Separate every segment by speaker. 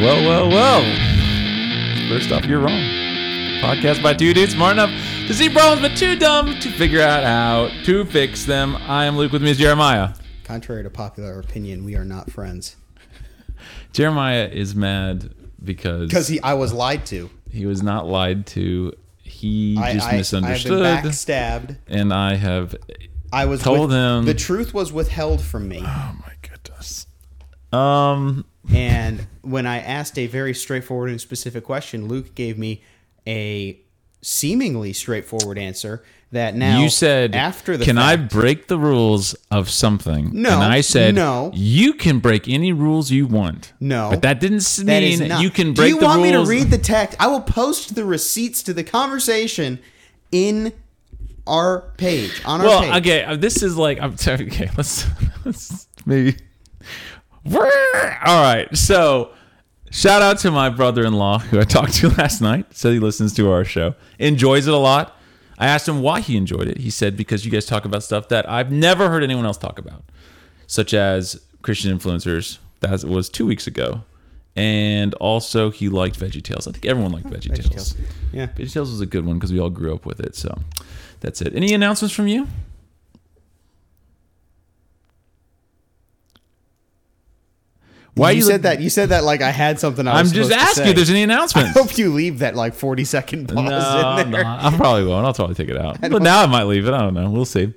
Speaker 1: Well, well, well. First off, you're wrong. Podcast by two dudes smart enough to see problems, but too dumb to figure out how to fix them. I am Luke with me is Jeremiah.
Speaker 2: Contrary to popular opinion, we are not friends.
Speaker 1: Jeremiah is mad because
Speaker 2: Because he, I was lied to.
Speaker 1: he was not lied to. He
Speaker 2: I,
Speaker 1: just
Speaker 2: I,
Speaker 1: misunderstood.
Speaker 2: I've been backstabbed.
Speaker 1: and I have.
Speaker 2: I was
Speaker 1: Told
Speaker 2: with-
Speaker 1: him-
Speaker 2: the truth was withheld from me.
Speaker 1: Oh my goodness. Um.
Speaker 2: And when I asked a very straightforward and specific question, Luke gave me a seemingly straightforward answer that now
Speaker 1: you said
Speaker 2: after the
Speaker 1: can I break the rules of something?
Speaker 2: No,
Speaker 1: And I said
Speaker 2: no.
Speaker 1: You can break any rules you want.
Speaker 2: No.
Speaker 1: But that didn't
Speaker 2: That
Speaker 1: mean
Speaker 2: not.
Speaker 1: you can break
Speaker 2: Do
Speaker 1: you
Speaker 2: want me to read the text? I will post the receipts to the conversation in our page on our
Speaker 1: well,
Speaker 2: page.
Speaker 1: okay. uh, This is like I'm sorry. Okay, let's let's maybe. All right. So, shout out to my brother-in-law who I talked to last night. Said he listens to our show, enjoys it a lot. I asked him why he enjoyed it. He said because you guys talk about stuff that I've never heard anyone else talk about, such as Christian influencers. That was two weeks ago, and also he liked Veggie Tales. I think everyone liked Veggie. Tales.
Speaker 2: Yeah.
Speaker 1: Veggie Tales was a good one because we all grew up with it. So that's it. Any announcements from you? Why
Speaker 2: you
Speaker 1: you
Speaker 2: said that? You said that like I had something. I
Speaker 1: I'm just asking there's any announcements?
Speaker 2: I hope you leave that like 40 second pause
Speaker 1: no,
Speaker 2: in there.
Speaker 1: no, I probably won't. I'll probably take it out. But now I might leave it. I don't know. We'll see.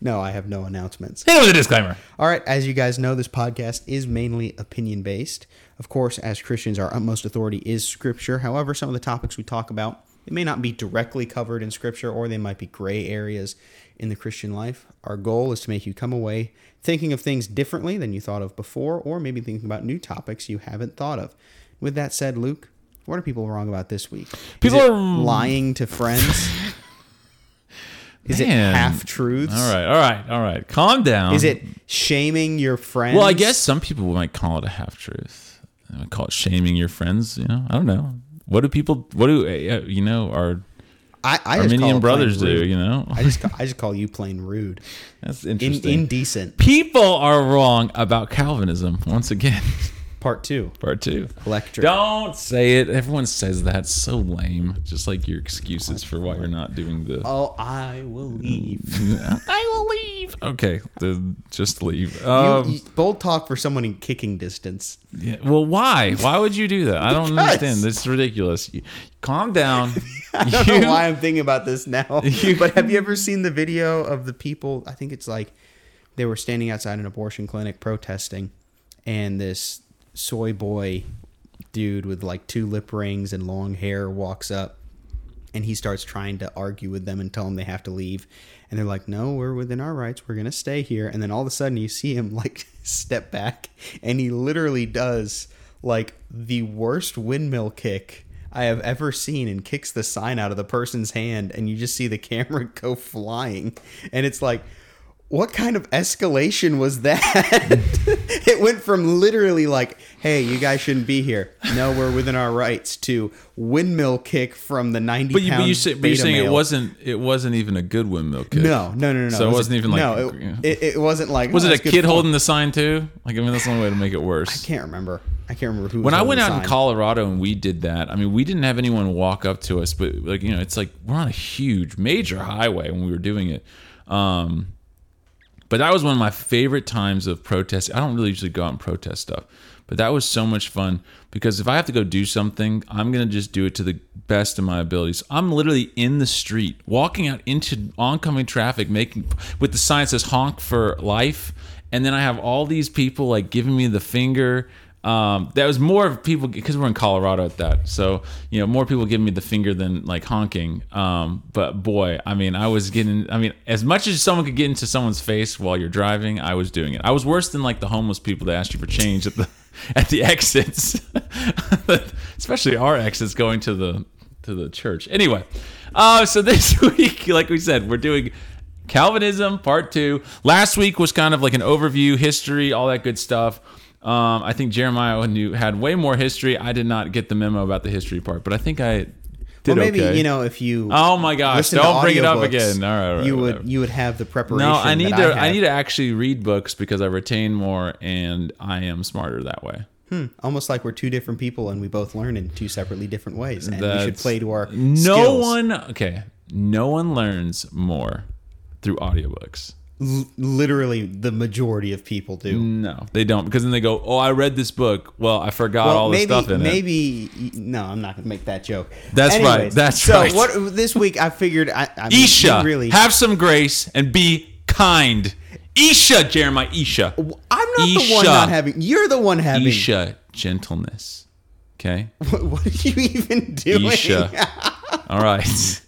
Speaker 2: No, I have no announcements.
Speaker 1: Hit it with a disclaimer.
Speaker 2: All right, as you guys know, this podcast is mainly opinion based. Of course, as Christians, our utmost authority is Scripture. However, some of the topics we talk about they may not be directly covered in Scripture, or they might be gray areas in the Christian life. Our goal is to make you come away thinking of things differently than you thought of before, or maybe thinking about new topics you haven't thought of. With that said, Luke, what are people wrong about this week?
Speaker 1: People are-
Speaker 2: lying to friends. Is it half truths?
Speaker 1: All right. All right. All right. Calm down.
Speaker 2: Is it shaming your friends?
Speaker 1: Well, I guess some people might call it a half truth. Might call it shaming your friends. You know, I don't know. What do people? What do uh, you know? Our
Speaker 2: I, I just call Arminian
Speaker 1: brothers do. You know,
Speaker 2: I just call, I just call you plain rude,
Speaker 1: that's
Speaker 2: In,
Speaker 1: interesting.
Speaker 2: indecent.
Speaker 1: people are wrong about Calvinism once again.
Speaker 2: Part two,
Speaker 1: Part two.
Speaker 2: electric.
Speaker 1: Don't say it. Everyone says that. So lame. Just like your excuses for why you're not doing the.
Speaker 2: Oh, I will mm. leave.
Speaker 1: I will leave. Okay, the, just leave.
Speaker 2: You-
Speaker 1: Um,
Speaker 2: you- bold talk for someone in kicking distance.
Speaker 1: yeah, well, why? Why would you do that? I don't
Speaker 2: Because.
Speaker 1: understand. This is ridiculous. You, calm down.
Speaker 2: I don't
Speaker 1: You-
Speaker 2: know why I'm thinking about this now.
Speaker 1: You-
Speaker 2: but have you ever seen the video of the people? I think it's like they were standing outside an abortion clinic protesting, and this soy boy dude with like two lip rings and long hair walks up and he starts trying to argue with them and tell them they have to leave. And they're like no we're within our rights. We're gonna stay here. And then all of a sudden you see him like step back and he literally does like the worst windmill kick I have ever seen and kicks the sign out of the person's hand and you just see the camera go flying. And it's like what kind of escalation was that? it went from literally like, "Hey, you guys shouldn't be here. No, we're within our rights." To windmill kick from the ninety.
Speaker 1: But you, but, you say, but you're saying it wasn't. It wasn't even a good windmill kick.
Speaker 2: No, no, no, no.
Speaker 1: So it
Speaker 2: was
Speaker 1: wasn't even like-
Speaker 2: no. It,
Speaker 1: yeah.
Speaker 2: it, it wasn't like.
Speaker 1: Was
Speaker 2: oh,
Speaker 1: it a kid holding the sign too? Like I mean, that's the only way to make it worse.
Speaker 2: I can't remember. I can't remember who. Was
Speaker 1: when I went out in. Colorado and we did that, I mean, we didn't have anyone walk up to us, but like you know, it's like we're on a huge, major highway when we were doing it. Um, but that was one of my favorite times of protesting. I don't really usually go out and protest stuff, but that was so much fun because if I have to go do something, I'm gonna just do it to the best of my abilities. I'm literally in the street, walking out into oncoming traffic, making with the sign that says "honk for life," and then I have all these people like giving me the finger. Um, that was more of people because we're in Colorado at that, so you know more people giving me the finger than like honking. Um, but boy, I mean, I was getting. I mean, as much as someone could get into someone's face while you're driving, I was doing it. I was worse than like the homeless people that asked you for change at the at the exits, especially our exits going to the to the church. Anyway, uh, so this week, like we said, we're doing Calvinism part two. Last week was kind of like an overview, history, all that good stuff. Um, I think Jeremiah knew had way more history. I did not get the memo about the history part, but I think I did
Speaker 2: Well, maybe
Speaker 1: okay.
Speaker 2: you know if you.
Speaker 1: Oh my gosh! Don't bring it up again. All right, all right,
Speaker 2: you
Speaker 1: whatever.
Speaker 2: would you would have the preparation.
Speaker 1: no, I need to.
Speaker 2: I,
Speaker 1: I, need to actually read books because I retain more and I am smarter that way.
Speaker 2: Almost like we're two different people and we both learn in two separately different ways. And we should play to our
Speaker 1: no
Speaker 2: skills.
Speaker 1: one okay no one learns more through audiobooks
Speaker 2: L- literally the majority of people do.
Speaker 1: no they don't because then they go oh i read this book well i forgot all the
Speaker 2: maybe,
Speaker 1: stuff in it
Speaker 2: maybe no, I'm not gonna make that joke.
Speaker 1: That's right, that's
Speaker 2: so
Speaker 1: right.
Speaker 2: So what this week I figured I, I mean,
Speaker 1: isha
Speaker 2: really
Speaker 1: have some grace and be kind isha jeremiah isha
Speaker 2: I'm not the one not having. You're the one having.
Speaker 1: isha gentleness okay
Speaker 2: What, what are you even doing?
Speaker 1: isha all right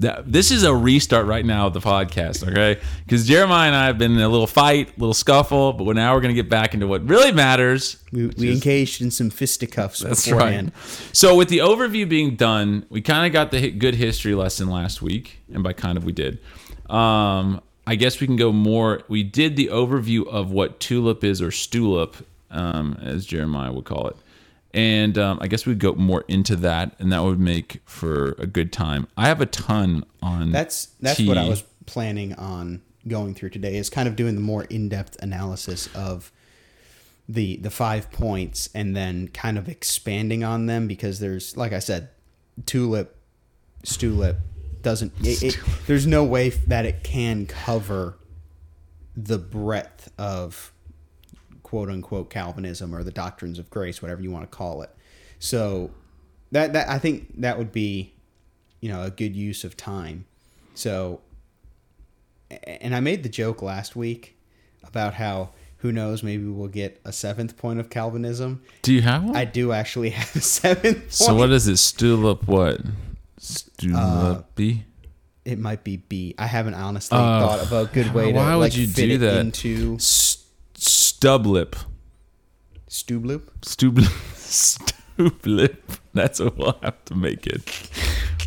Speaker 1: That- this is a restart right now of the podcast, okay? Because Jeremiah and I have been in a little fight, little scuffle, but now we're going to get back into what really matters,
Speaker 2: We, we engaged in some fisticuffs
Speaker 1: That's
Speaker 2: beforehand.
Speaker 1: right. So with the overview being done, we kind of got the good history lesson last week, and by kind of we did. Um, I guess we can go more. We did the overview of what tulip is or stulip, um, as Jeremiah would call it, and um, I guess we'd go more into that, and that would make for a good time. I have a ton on
Speaker 2: That's that's what I was planning on going through today. Is kind of doing the more in depth analysis of the the five points and then kind of expanding on them because there's like I said, tulip, stulip doesn't. It, it, there's no way that it can cover the breadth of quote unquote Calvinism or the doctrines of grace, whatever you want to call it. So that that I think that would be, you know, a good use of time. So, and I made the joke last week about how who knows maybe we'll get a seventh point of Calvinism.
Speaker 1: Do you have one?
Speaker 2: I do actually have a seventh. Point.
Speaker 1: so what is it? Stulip what? Stulipy?
Speaker 2: Uh, it might be B. I haven't honestly
Speaker 1: Oh,
Speaker 2: thought of a good way to
Speaker 1: why would
Speaker 2: like
Speaker 1: you
Speaker 2: fit
Speaker 1: do that?
Speaker 2: into
Speaker 1: Stublip.
Speaker 2: Stubloop.
Speaker 1: Stubl- Stublip. That's what we'll have to make it.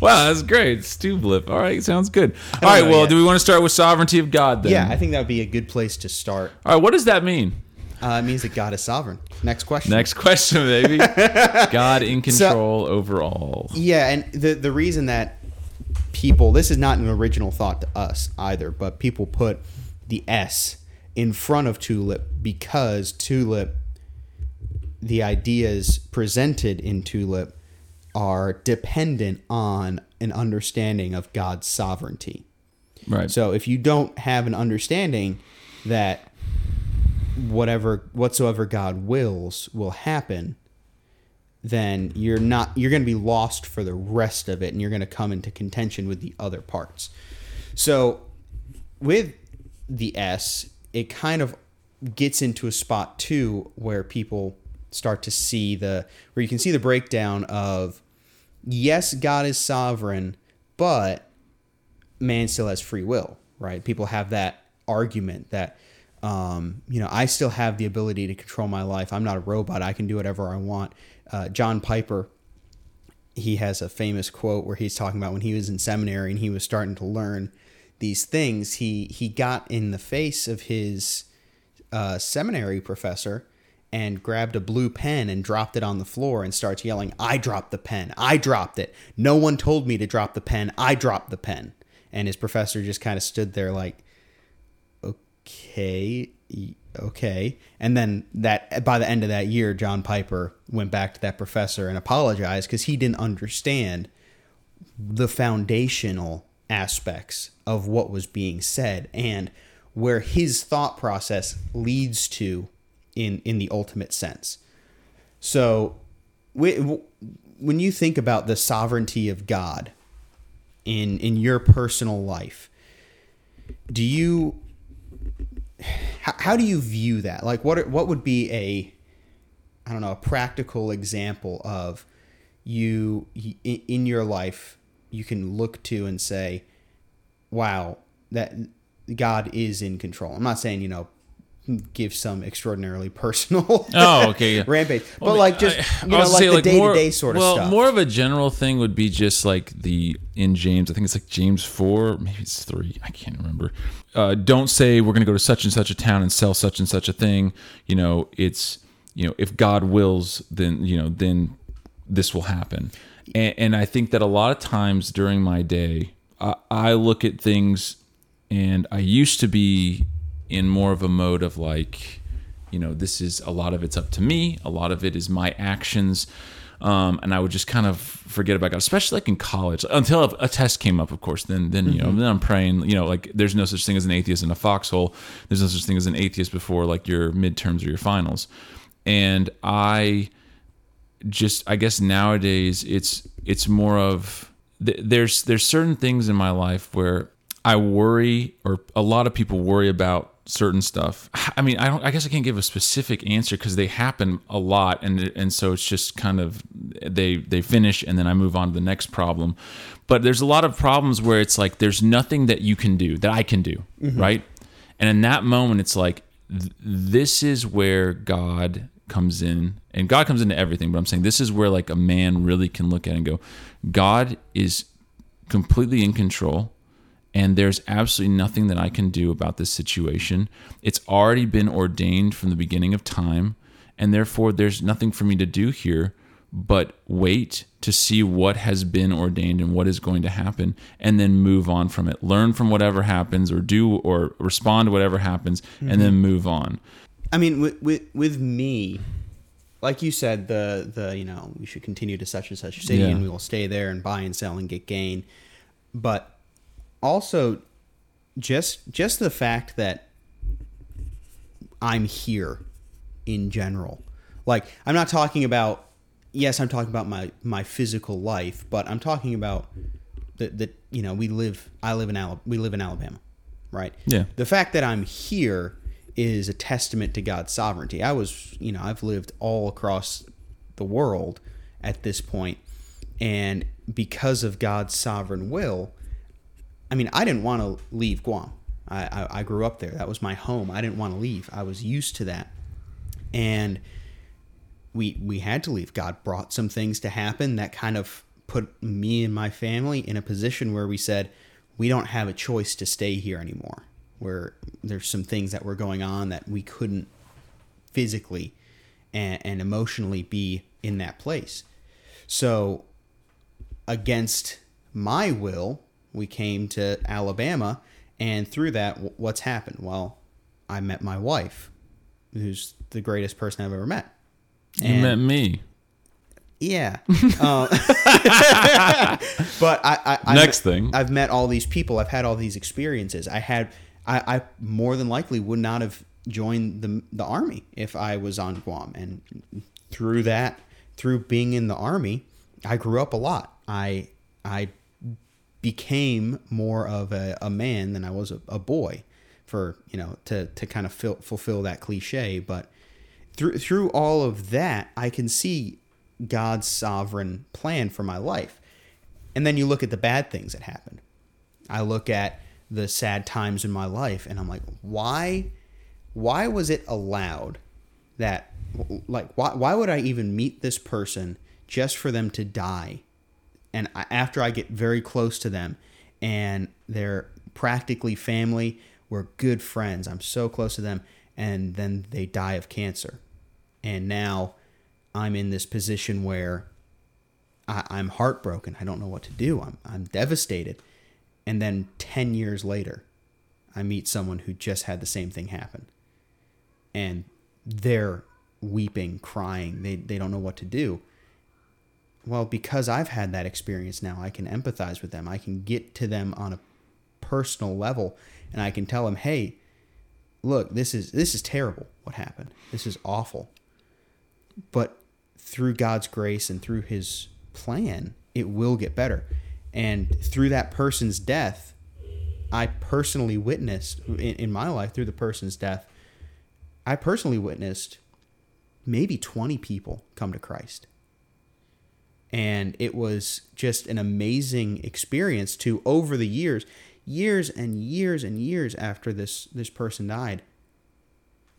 Speaker 1: Wow, that's great. Stublip. All right, sounds good. All right, well,
Speaker 2: yet.
Speaker 1: do we want to start with sovereignty of God then?
Speaker 2: Yeah, I think that would be a good place to start.
Speaker 1: All right, what does that mean?
Speaker 2: Uh, it means that God is sovereign. Next question.
Speaker 1: Next question, baby. God in control over all.
Speaker 2: Yeah, and the the reason that people this is not an original thought to us either, but people put the S in front of tulip because tulip the ideas presented in tulip are dependent on an understanding of God's sovereignty.
Speaker 1: Right.
Speaker 2: So if you don't have an understanding that whatever whatsoever God wills will happen, then you're not you're going to be lost for the rest of it and you're going to come into contention with the other parts. So with the S, it kind of gets into a spot too where people start to see the where you can see the breakdown of yes, God is sovereign, but man still has free will, right? People have that argument that, um, you know, I still have the ability to control my life. I'm not a robot. I can do whatever I want. Uh, John Piper, he has a famous quote where he's talking about when he was in seminary and he was starting to learn these things. He he got in the face of his uh, seminary professor and grabbed a blue pen and dropped it on the floor and starts yelling, I dropped the pen. I dropped it. No one told me to drop the pen. I dropped the pen. And his professor just kind of stood there like, okay, okay. And then that by the end of that year, John Piper went back to that professor and apologized because he didn't understand the foundational aspects of what was being said and where his thought process leads to in in the ultimate sense. So, when you think about the sovereignty of God in in your personal life, do you how, how do you view that? Like, what what would be a I don't know a practical example of you in in your life you can look to and say, "Wow, that God is in control." I'm not saying you know give some extraordinarily personal
Speaker 1: Oh, okay, yeah.
Speaker 2: rampage, but
Speaker 1: Well,
Speaker 2: like just
Speaker 1: I-
Speaker 2: you know
Speaker 1: I
Speaker 2: like
Speaker 1: gonna
Speaker 2: the
Speaker 1: say,
Speaker 2: day to day sort of
Speaker 1: well,
Speaker 2: stuff.
Speaker 1: more of a general thing would be just like the in James. I think it's like James four, maybe it's three. I can't remember. Uh, don't say we're going to go to such and such a town and sell such and such a thing. You know, it's you know if God wills, then you know then this will happen. And, and I think that a lot of times during my day, I, I look at things, and I used to be in more of a mode of like you know, this is a lot of it's up to me. A lot of it is my actions. Um, and I would just kind of forget about God, especially like in college, until a, a test came up, of course. Then, then you know, then I'm praying. You know, like there's no such thing as an atheist in a foxhole. There's no such thing as an atheist before like your midterms or your finals. And I just, I guess nowadays it's it's more of th- there's there's certain things in my life where I worry, or a lot of people worry about certain stuff. I mean, I don't. I guess I can't give a specific answer because they happen a lot, and and so it's just kind of they they finish, and then I move on to the next problem. But there's a lot of problems where it's like there's nothing that you can do that I can do, mm-hmm. right? And in that moment, it's like th- this is where God comes in, and God comes into everything. But I'm saying this is where like a man really can look at it and go, God is completely in control and there's absolutely nothing that I can do about this situation. It's already been ordained from the beginning of time, and therefore there's nothing for me to do here but wait to see what has been ordained and what is going to happen and then move on from it. Learn from whatever happens or do or respond to whatever happens and then mm-hmm. move on.
Speaker 2: I mean, with, with with me, like you said, the the you know we should continue to such and such city,
Speaker 1: Yeah.
Speaker 2: and we will stay there and buy and sell and get gain. But also, just just the fact that I'm here in general, like I'm not talking about. Yes, I'm talking about my my physical life, but I'm talking about that that you know we live. I live in Alabama. We live in Alabama, right?
Speaker 1: Yeah.
Speaker 2: the fact that I'm here is a testament to God's sovereignty. I was, you know, I've lived all across the world at this point, and because of God's sovereign will, I mean, I didn't want to leave Guam. I, I, I grew up there. That was my home. I didn't want to leave. I was used to that, and we we had to leave. God brought some things to happen that kind of put me and my family in a position where we said we don't have a choice to stay here anymore. Where there's some things that were going on that we couldn't physically and, and emotionally be in that place. So against my will, we came to Alabama, and through that, what's happened? Well, I met my wife, who's the greatest person I've ever met.
Speaker 1: You met me.
Speaker 2: Yeah. Uh, but I, I I've
Speaker 1: Next thing.
Speaker 2: I've met all these people. I've had all these experiences. I had I, I more than likely would not have joined the the army if I was on Guam. And through that, through being in the army, I grew up a lot. I I became more of a, a man than I was a, a boy for you know to to kind of fill, fulfill that cliche but through through all of that I can see God's sovereign plan for my life and then you look at the bad things that happened I look at the sad times in my life and I'm like why why was it allowed that like why, why would I even meet this person just for them to die and I, after I get very close to them and they're practically family, we're good friends. I'm so close to them and then they die of cancer. And now I'm in this position where I, I'm heartbroken. I don't know what to do. I'm, I'm devastated. And then 10 years later, I meet someone who just had the same thing happen. And they're weeping, crying. They, they don't know what to do well, because I've had that experience now, I can empathize with them. I can get to them on a personal level and I can tell them, "Hey, look, this is this is terrible what happened. This is awful." But through God's grace and through his plan, it will get better. And through that person's death, I personally witnessed in, in my life through the person's death, I personally witnessed maybe 20 people come to Christ. And it was just an amazing experience to over the years years and years and years after this this person died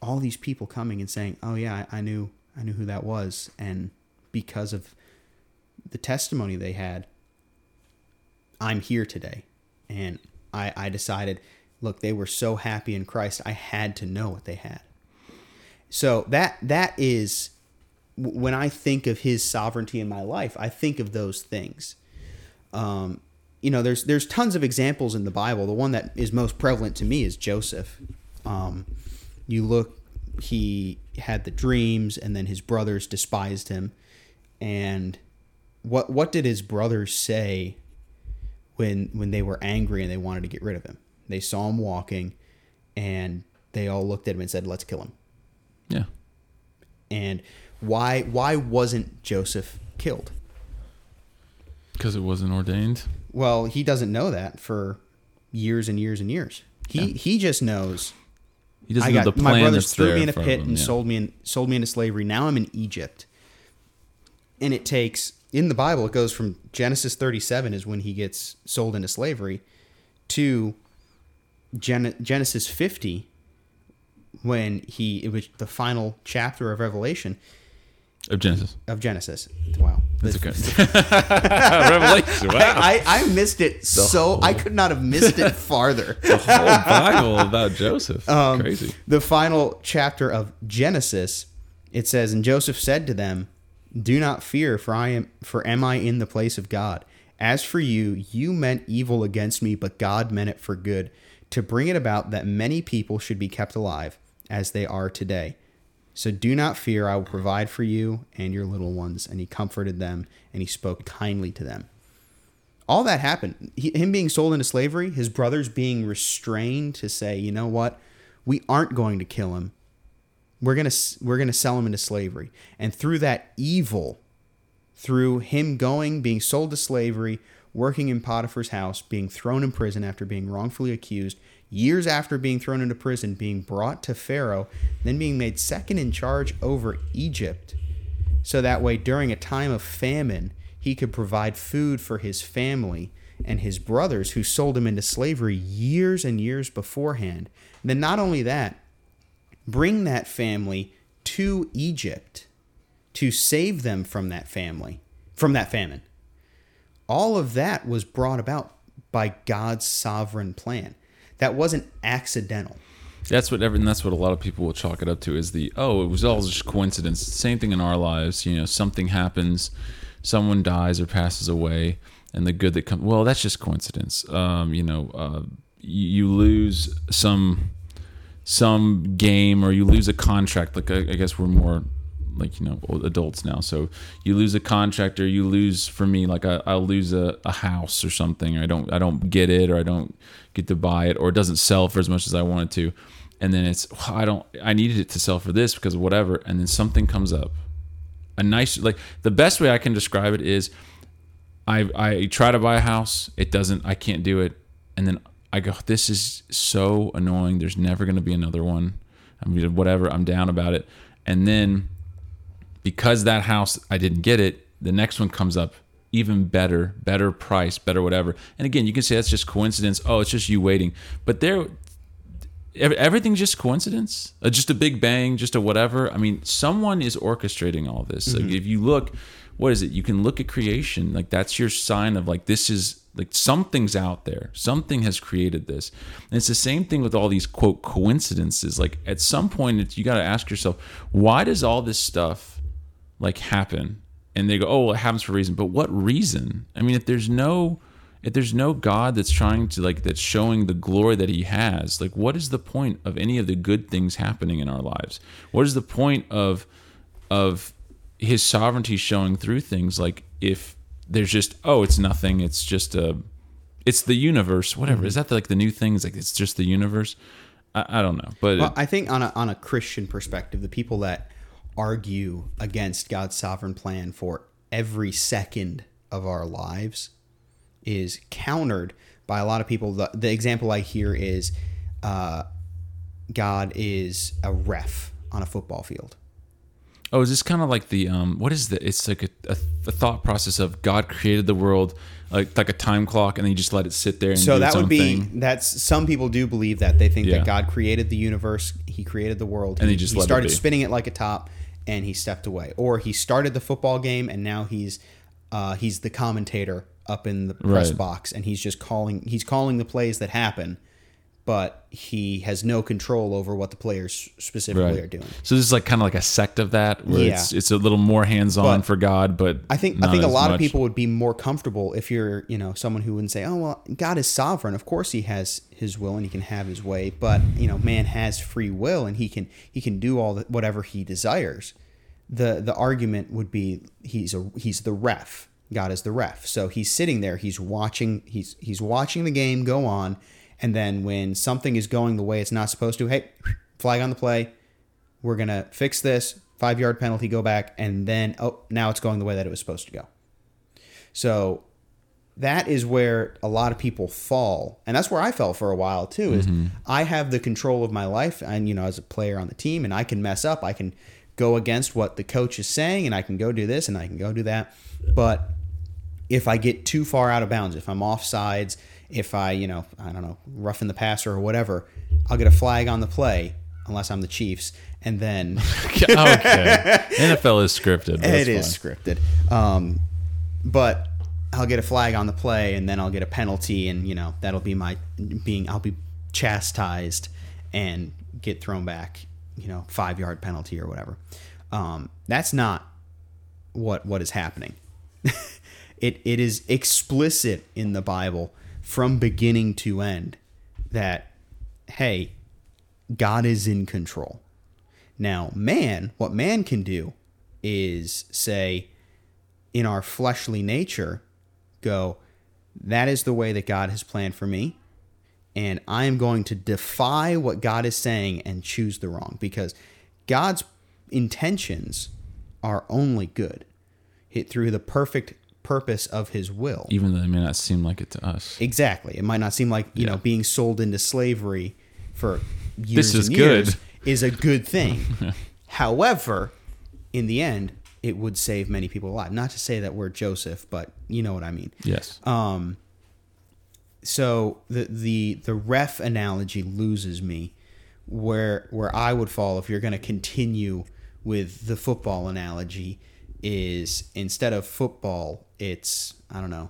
Speaker 2: all these people coming and saying oh yeah i, I knew i knew who that was. And because of the testimony they had i'm here today and i i decided look they were so happy in christ i had to know what they had so that that is when I think of His sovereignty in my life, I think of those things. Um, you know, there's there's tons of examples in the Bible. The one that is most prevalent to me is Joseph. Um, you look he had the dreams, and then his brothers despised him. And what what did his brothers say when when they were angry and they wanted to get rid of him? They saw him walking, and they all looked at him and said, "Let's kill him."
Speaker 1: Yeah.
Speaker 2: And why why wasn't Joseph killed?
Speaker 1: Because it wasn't ordained.
Speaker 2: Well, he doesn't know that for years and years and years. He
Speaker 1: Yeah.
Speaker 2: he just knows
Speaker 1: He doesn't
Speaker 2: I
Speaker 1: know
Speaker 2: got
Speaker 1: the
Speaker 2: my brothers threw me in a pit
Speaker 1: them,
Speaker 2: and
Speaker 1: yeah.
Speaker 2: sold me in, sold me into slavery. Now I'm in Egypt, and it takes in the Bible it goes from Genesis 37 is when he gets sold into slavery to Gen- Genesis 50 when he it was the final chapter of Revelation
Speaker 1: of Genesis.
Speaker 2: of Genesis. Wow,
Speaker 1: That's okay. Revelation. Wow.
Speaker 2: I, I, I missed it so I could not have missed it farther.
Speaker 1: the whole Bible about Joseph.
Speaker 2: Um,
Speaker 1: Crazy.
Speaker 2: The final chapter of Genesis, it says, "And Joseph said to them, Do not fear, for I am for am I in the place of God? As for you, you meant evil against me, but God meant it for good, to bring it about that many people should be kept alive, as they are today. So do not fear, I will provide for you and your little ones. And he comforted them, and he spoke kindly to them. All that happened. He, him being sold into slavery, his brothers being restrained to say, you know what, we aren't going to kill him. We're gonna we're gonna sell him into slavery. And through that evil, through him going, being sold to slavery, working in Potiphar's house, being thrown in prison after being wrongfully accused, years after being thrown into prison, being brought to Pharaoh, then being made second in charge over Egypt. So that way, during a time of famine, he could provide food for his family and his brothers who sold him into slavery years and years beforehand. And then, not only that, bring that family to Egypt to save them from that family, from that famine. All of that was brought about by God's sovereign plan. That wasn't accidental.
Speaker 1: That's what every, and that's what a lot of people will chalk it up to is the oh it was all just coincidence. Same thing in our lives. You know, something happens, someone dies or passes away, and the good that comes. Well, that's just coincidence. Um, you know, uh, you, you lose some some game or you lose a contract. Like I, I guess we're more like you know adults now. So you lose a contract or you lose for me like I, I'll lose a, a house or something. Or I don't I don't get it or I don't get to buy it or it doesn't sell for as much as I wanted to. And then it's "Oh, I don't I needed it to sell for this because of whatever. And then something comes up. A nice like the best way I can describe it is I I try to buy a house. It doesn't. I can't do it. And then I go, this is so annoying. There's never going to be another one. I mean, whatever. I'm down about it. And then because that house I didn't get it, the next one comes up even better, better price, better whatever. And again, you can say that's just coincidence. Oh, it's just you waiting. But there everything's just coincidence uh, just a big bang just a whatever i mean someone is orchestrating all this like if you look what is it you can look at creation like that's your sign of like this is like something's out there. Something has created this. And it's the same thing with all these quote coincidences. Like at some point you got to ask yourself why does all this stuff like happen? And they go oh well, it happens for a reason. But what reason? I mean if there's no if there's no God that's trying to like that's showing the glory that he has, like what is the point of any of the good things happening in our lives? What is the point of of his sovereignty showing through things? Like if there's just oh it's nothing, it's just a it's the universe, whatever. Is that like the new thing? It's like it's just the universe? I, I don't know. But
Speaker 2: Well, I think on a, on a Christian perspective, the people that argue against God's sovereign plan for every second of our lives is countered by a lot of people. The, the example I hear is uh, God is a ref on a football field.
Speaker 1: Oh, is this kind of like the um? What is the? It's like a, a, a thought process of God created the world like like a time clock, and then you just let it sit there. And
Speaker 2: So that would be
Speaker 1: thing.
Speaker 2: that's some people do believe that they think
Speaker 1: Yeah.
Speaker 2: that God created the universe, He created the world,
Speaker 1: And he just
Speaker 2: he
Speaker 1: let it
Speaker 2: started
Speaker 1: be.
Speaker 2: spinning it like a top, and he stepped away, or he started the football game and now he's uh, he's the commentator up in the press
Speaker 1: Right.
Speaker 2: box and he's just calling he's calling the plays that happen, but he has no control over what the players specifically are doing.
Speaker 1: So this is like kind of like a sect of that, where
Speaker 2: Yeah.
Speaker 1: it's it's a little more hands on for God, but
Speaker 2: I think I think a lot of people would be more comfortable if you're, you know, someone who wouldn't say, "Oh, well, God is sovereign. Of course he has his will and he can have his way, but, you know, man has free will and he can he can do all the, whatever he desires." The the argument would be he's a he's the ref. God is the ref. So he's sitting there, he's watching he's he's watching the game go on, and then when something is going the way it's not supposed to, hey, flag on the play, we're gonna fix this. Five yard penalty go back. And then oh now it's going the way that it was supposed to go. So that is where a lot of people fall. And that's where i fell for a while too is mm-hmm. i have the control of my life. And you know as a player on the team and i can mess up. I can go against what the coach is saying and i can go do this and i can go do that. But if I get too far out of bounds, if I'm off sides, if I, you know, I don't know, roughing the passer or whatever, I'll get a flag on the play, unless I'm the Chiefs, and then
Speaker 1: okay. NFL is scripted.
Speaker 2: it is scripted. Um, but I'll get a flag on the play, and then I'll get a penalty, and you know that'll be my being. I'll be chastised and get thrown back. You know, five yard penalty or whatever. Um, that's not what what is happening. it it is explicit in the Bible from beginning to end that hey, God is in control. Now, man, what man can do is say in our fleshly nature go that is the way that God has planned for me and I am going to defy what God is saying and choose the wrong because God's intentions are only good hit through the perfect purpose of his will.
Speaker 1: Even though it may not seem like it to us.
Speaker 2: Exactly. It might not seem like, you know, being sold into slavery for years
Speaker 1: This is
Speaker 2: and years
Speaker 1: good.
Speaker 2: is a good thing. However, in the end, it would save many people alive. Not to say that we're Joseph, but you know what I mean.
Speaker 1: Yes.
Speaker 2: Um, so the the the ref analogy loses me, where where I would fall if you're going to continue with the football analogy is instead of football, it's I don't know.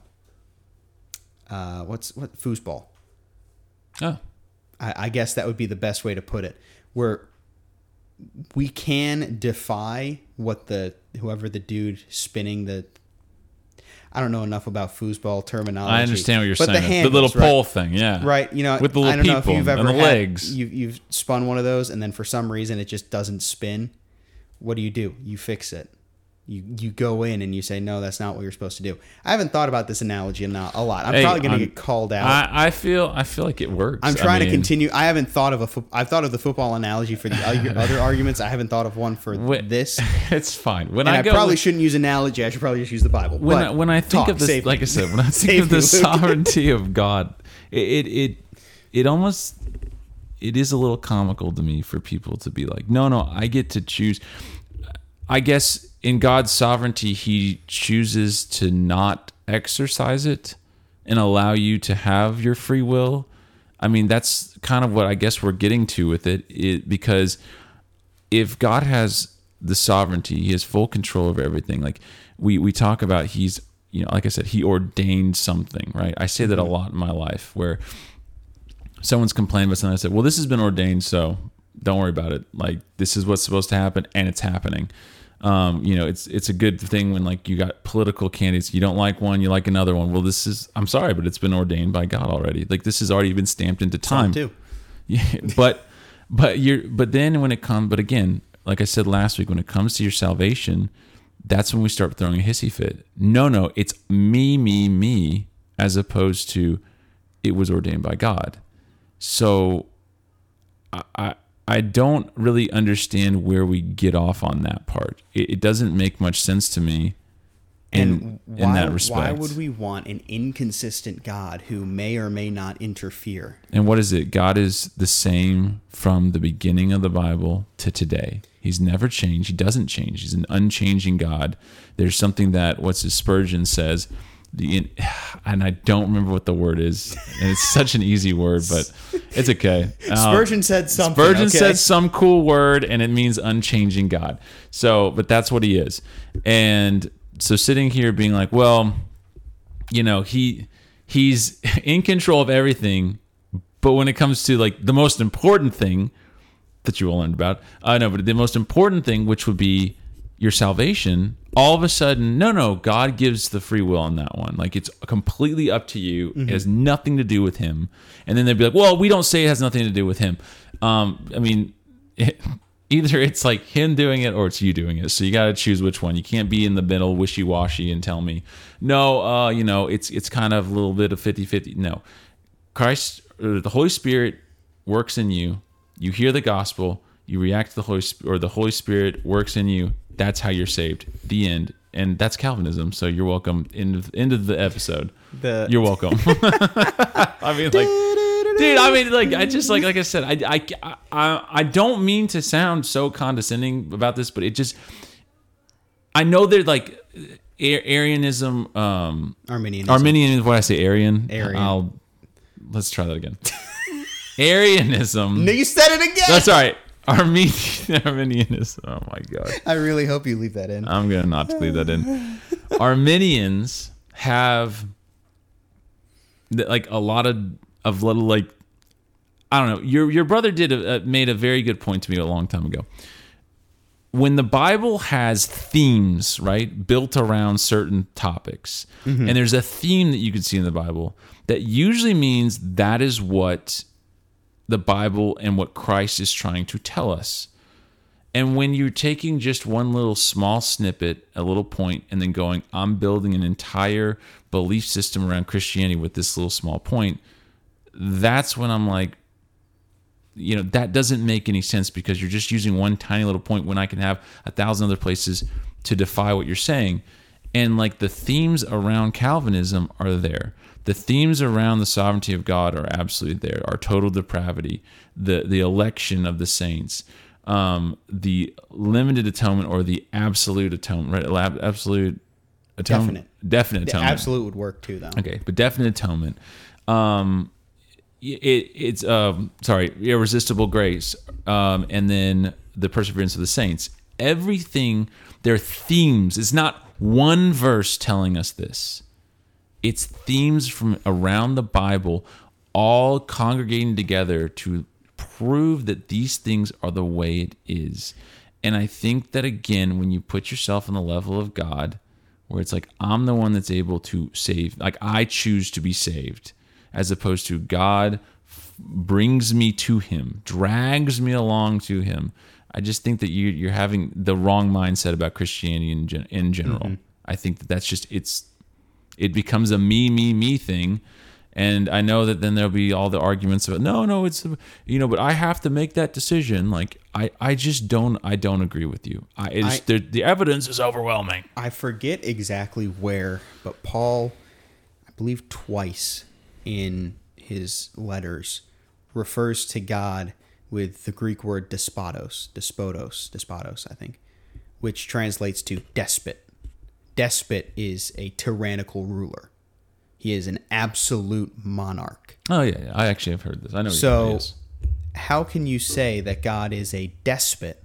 Speaker 2: Uh, what's what foosball?
Speaker 1: oh.
Speaker 2: I, I guess that would be the best way to put it. Where we can defy what the whoever the dude spinning the. I don't know enough about foosball terminology.
Speaker 1: I understand what you're
Speaker 2: but
Speaker 1: saying.
Speaker 2: The,
Speaker 1: The,
Speaker 2: handles,
Speaker 1: little
Speaker 2: right?
Speaker 1: pole thing, yeah.
Speaker 2: Right, you know,
Speaker 1: With the
Speaker 2: I don't know if you've ever
Speaker 1: and the
Speaker 2: had-
Speaker 1: legs.
Speaker 2: You've, you've spun one of those, and then for some reason it just doesn't spin. What do you do? You fix it. You you go in and you say, no, that's not what you're supposed to do. I haven't thought about this analogy a lot. a lot. I'm
Speaker 1: Hey,
Speaker 2: probably going to get called out.
Speaker 1: I, I feel I feel like it works.
Speaker 2: I'm
Speaker 1: I
Speaker 2: trying to continue. I haven't thought of a. fo- I've thought of the football analogy for the other, arguments. I haven't thought of one for
Speaker 1: Wh-
Speaker 2: this.
Speaker 1: It's fine. When I,
Speaker 2: I, probably shouldn't use analogy. I should probably just use the Bible.
Speaker 1: when
Speaker 2: But
Speaker 1: I, when I think
Speaker 2: talk,
Speaker 1: of this, like
Speaker 2: me.
Speaker 1: I said, when I think of the sovereignty of God, it, it it it almost it is a little comical to me for people to be like, no, no, I get to choose. I guess in God's sovereignty, He chooses to not exercise it and allow you to have your free will. I mean, that's kind of what I guess we're getting to with it, it because if God has the sovereignty, He has full control over everything. Like we we talk about, He's you know, like I said, He ordained something, right? I say that a mm-hmm. lot in my life, where someone's complained about something. I said, "Well, this has been ordained, so don't worry about it. Like this is what's supposed to happen, and it's happening." Um, you know, it's it's a good thing when like you got political candidates. You don't like one, you like another one. Well, this is I'm sorry, but it's been ordained by God already. Like this has already been stamped into time.
Speaker 2: too.
Speaker 1: Yeah, but but you're but then when it comes but again, like I said last week, when it comes to your salvation, that's when we start throwing a hissy fit. No, no, it's me, me, me, as opposed to it was ordained by God. So I I, I don't really understand where we get off on that part. It, it doesn't make much sense to me in
Speaker 2: And why,
Speaker 1: in that respect.
Speaker 2: why would we want an inconsistent God who may or may not interfere?
Speaker 1: And what is it? God is the same from the beginning of the Bible to today. He's never changed. He doesn't change. He's an unchanging God. There's something that what's his Spurgeon says, and I don't remember what the word is, and it's such an easy word, but it's okay. Uh,
Speaker 2: Spurgeon said something.
Speaker 1: Spurgeon
Speaker 2: okay?
Speaker 1: said some cool word, and it means unchanging God. So, but that's what he is. And so, sitting here being like, well, you know, he he's in control of everything, But when it comes to like the most important thing that you all learned about, I uh, know, but the most important thing, which would be your salvation, all of a sudden, no, no, God gives the free will on that one. Like it's completely up to you. It has nothing to do with Him. And then they'd be like, well, we don't say it has nothing to do with Him. Um, I mean, it, either it's like Him doing it or it's you doing it. So you got to choose which one. You can't be in the middle, wishy washy, and tell me, no, uh, you know, it's it's kind of a little bit of 50 50. No. Christ, the Holy Spirit works in you. You hear the gospel, you react to the Holy Spirit, or the Holy Spirit works in you that's how you're saved. The end. And that's Calvinism. So you're welcome. End of, end of the episode.
Speaker 2: The-
Speaker 1: you're welcome. I mean, like, dude. I mean, like, I just like, like I said, I, I, I, I don't mean to sound so condescending about this, but it just, I know they're like Arianism, um,
Speaker 2: Arminianism.
Speaker 1: Arminian is what I say. Arian.
Speaker 2: Arian.
Speaker 1: I'll let's try that again. Arianism.
Speaker 2: No, you said it again.
Speaker 1: That's all right. Armenian Arminianism. Oh my god.
Speaker 2: I really hope you leave that in.
Speaker 1: I'm gonna not leave that in. Arminians have like a lot of of little like I don't know. Your your brother did a, made a very good point to me a long time ago. When the Bible has themes, right, built around certain topics, mm-hmm. and there's a theme that you can see in the Bible, that usually means that is what the Bible and what Christ is trying to tell us. And when you're taking just one little small snippet, a little point, and then going, I'm building an entire belief system around Christianity with this little small point, that's when I'm like, you know, that doesn't make any sense because you're just using one tiny little point when I can have a thousand other places to defy what you're saying. And like the themes around Calvinism are there the themes around the sovereignty of God are absolutely there. Our total depravity, the the election of the saints, um, the limited atonement or the absolute atonement, right? Absolute atonement, definite, definite atonement.
Speaker 2: The absolute would work too, though.
Speaker 1: Okay, but definite atonement. Um, it, it's um, sorry, irresistible grace, um, and then the perseverance of the saints. Everything, their themes. It's not one verse telling us this it's themes from around the Bible all congregating together to prove that these things are the way it is. And I think that again, when you put yourself on the level of God, where it's like, I'm the one that's able to save, like I choose to be saved, as opposed to God brings me to Him, drags me along to Him. I just think that you, are having the wrong mindset about Christianity in, in general. Mm-hmm. I think that that's just, it's it becomes a me, me, me thing. And I know that then there'll be all the arguments about no, no, it's you know, but I have to make that decision. Like I, I just don't, I don't agree with you. I, I the, the evidence is overwhelming.
Speaker 2: I forget exactly where, but Paul, I believe twice in his letters, refers to God with the Greek word despotos, despotos, despotos, I think, which translates to despot despot is a tyrannical ruler. He is an absolute monarch.
Speaker 1: Oh yeah, yeah. I actually have heard this. I know.
Speaker 2: So, how can you say that God is a despot,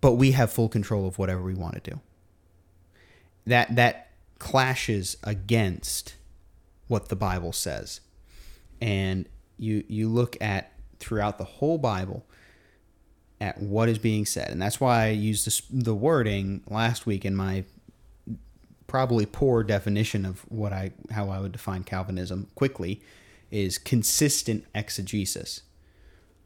Speaker 2: but we have full control of whatever we want to do? That that clashes against what the Bible says, and you you look at throughout the whole Bible at what is being said. And that's why I used this, the wording last week in my probably poor definition of what I how I would define Calvinism quickly is consistent exegesis.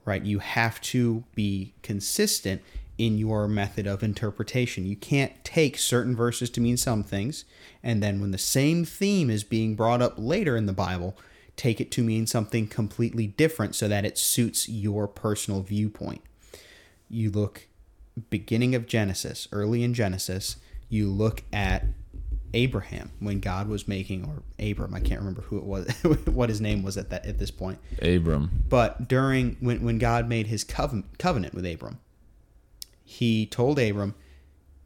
Speaker 2: Right? You have to be consistent in your method of interpretation. You can't take certain verses to mean some things and then when the same theme is being brought up later in the Bible, take it to mean something completely different so that it suits your personal viewpoint you look beginning of Genesis, early in Genesis, you look at Abraham when God was making or Abram, I can't remember who it was what his name was at that at this point.
Speaker 1: Abram.
Speaker 2: But during when when God made his covenant covenant with Abram, he told Abram,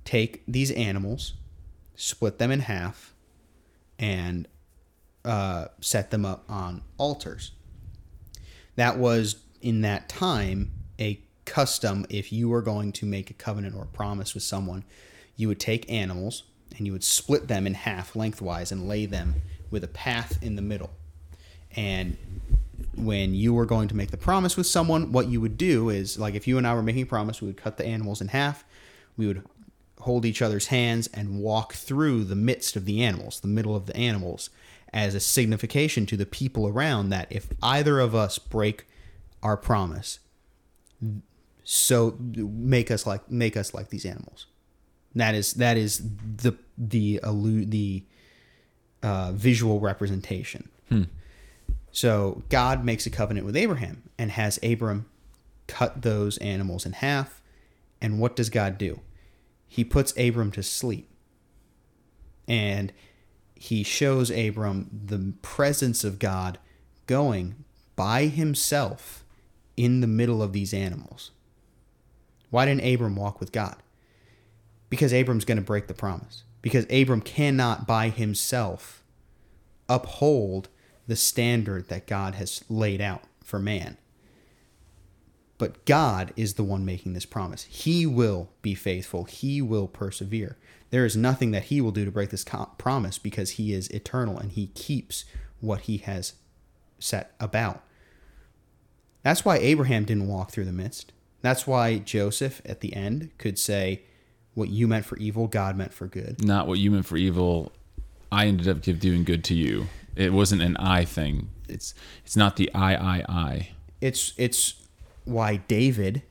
Speaker 2: take these animals, split them in half, and uh, set them up on altars. That was in that time a custom if you were going to make a covenant or a promise with someone, you would take animals and you would split them in half lengthwise and lay them with a path in the middle. And when you were going to make the promise with someone, what you would do is like if you and I were making a promise, we would cut the animals in half. We would hold each other's hands and walk through the midst of the animals, the middle of the animals, as a signification to the people around that if either of us break our promise, so make us like make us like these animals. That is that is the the allude the uh, visual representation. So God makes a covenant with Abraham and has Abram cut those animals in half. And what does God do? He puts Abram to sleep. And he shows Abram the presence of God going by himself in the middle of these animals. Why didn't Abram walk with God? Because Abram's going to break the promise. Because Abram cannot by himself uphold the standard that God has laid out for man. But God is the one making this promise. He will be faithful. He will persevere. There is nothing that he will do to break this promise because he is eternal and he keeps what he has set about. That's why Abraham didn't walk through the midst. That's why Joseph at the end could say, What you meant for evil, God meant for good.
Speaker 1: Not what you meant for evil. I ended up doing good to you. It wasn't an I thing. It's it's not the I I I.
Speaker 2: It's it's why David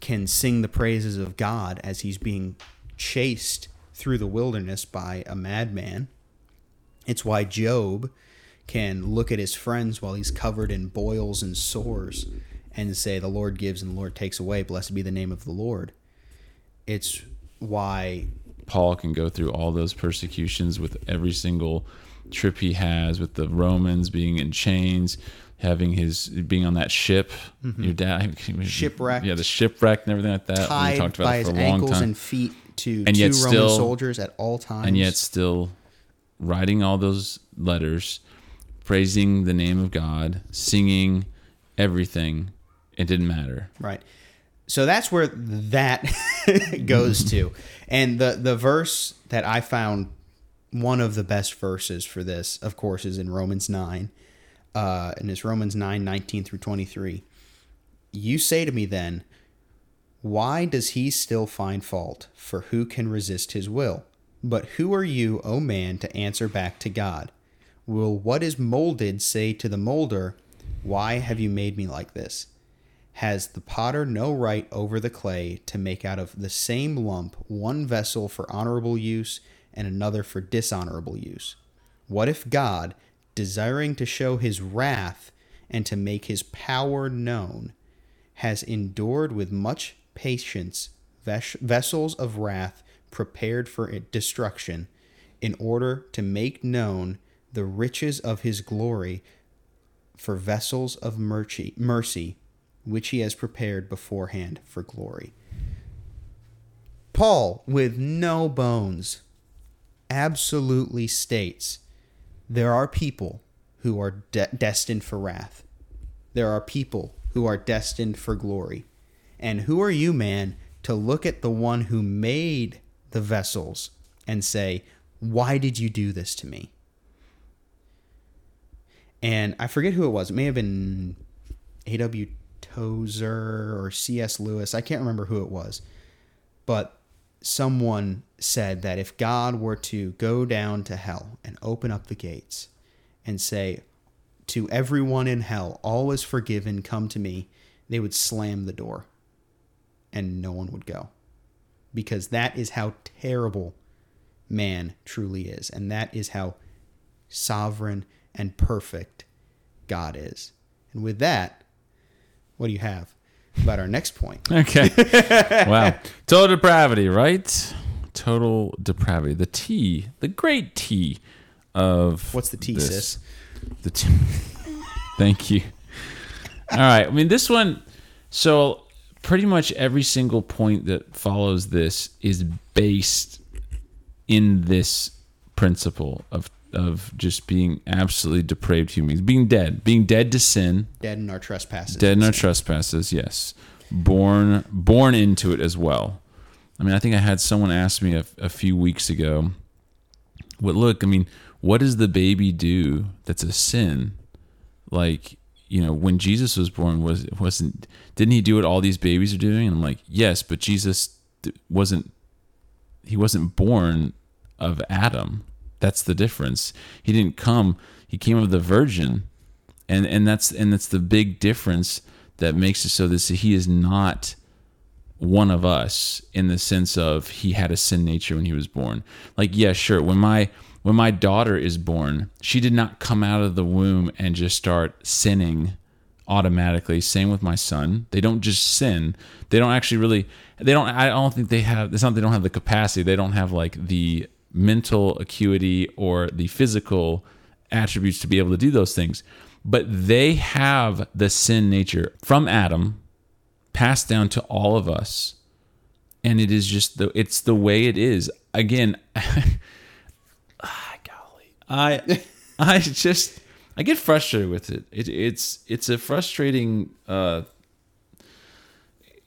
Speaker 2: can sing the praises of God as he's being chased through the wilderness by a madman. It's why Job can look at his friends while he's covered in boils and sores and say, The Lord gives and the Lord takes away. Blessed be the name of the Lord. It's why
Speaker 1: Paul can go through all those persecutions with every single trip he has with the Romans being in chains, having his being on that ship. Your dad
Speaker 2: Mm-hmm. Shipwrecked.
Speaker 1: Yeah, the shipwreck and everything like that. We
Speaker 2: tied
Speaker 1: talked about
Speaker 2: by
Speaker 1: it
Speaker 2: his
Speaker 1: for a long
Speaker 2: ankles
Speaker 1: time.
Speaker 2: and feet to
Speaker 1: And
Speaker 2: two
Speaker 1: yet
Speaker 2: Roman
Speaker 1: still-
Speaker 2: soldiers at all times.
Speaker 1: and yet still writing all those letters, praising the name of God, singing everything. It didn't matter.
Speaker 2: Right. So that's where that goes to. And the the verse that I found one of the best verses for this, of course, is in Romans 9. Uh, and it's Romans 9, 19 through 23. You say to me then, why does he still find fault? For who can resist his will? But who are you, O man, to answer back to God? Will what is molded say to the molder, Why have you made me like this? Has the potter no right over the clay to make out of the same lump one vessel for honorable use and another for dishonorable use? What if God, desiring to show his wrath and to make his power known, has endured with much patience ves- vessels of wrath prepared for destruction, in order to make known the riches of his glory for vessels of mercy which he has prepared beforehand for glory. Paul, with no bones, absolutely states there are people who are de- destined for wrath. There are people who are destined for glory. And who are you, man, to look at the one who made the vessels and say, Why did you do this to me? And I forget who it was. It may have been A.W. Tozer or C.S. Lewis. I can't remember who it was. But someone said that if God were to go down to hell and open up the gates and say, To everyone in hell, all is forgiven, come to me, they would slam the door and no one would go. Because that is how terrible man truly is. And that is how sovereign and perfect God is. And with that, what do you have about our next point?
Speaker 1: Okay. wow. Total depravity, right? Total depravity. The T, the great T of
Speaker 2: What's the T,
Speaker 1: this.
Speaker 2: sis?
Speaker 1: The T. Thank you. All right. I mean, this one. So pretty much every single point that follows this is based in this principle of of just being absolutely depraved humans, being dead, being dead to sin,
Speaker 2: Dead in our trespasses.
Speaker 1: dead in our trespasses. Yes, born born into it as well. I mean, I think I had someone ask me a, a few weeks ago. What look? I mean, what does the baby do that's a sin? Like you know, when Jesus was born, was wasn't didn't he do what all these babies are doing? And I'm like, yes, but Jesus wasn't. He wasn't born of Adam. That's the difference. He didn't come. He came of the virgin, and and that's and that's the big difference that makes it so that he is not one of us in the sense of he had a sin nature when he was born. Like, yeah, sure. When my when my daughter is born, she did not come out of the womb and just start sinning automatically. Same with my son. They don't just sin. They don't actually really they don't I don't think they have it's not they don't have the capacity. They don't have like the mental acuity or the physical attributes to be able to do those things. But they have the sin nature from Adam passed down to all of us. And it is just the it's the way it is. Again ah, golly. I i just i get frustrated with it, it it's it's a frustrating uh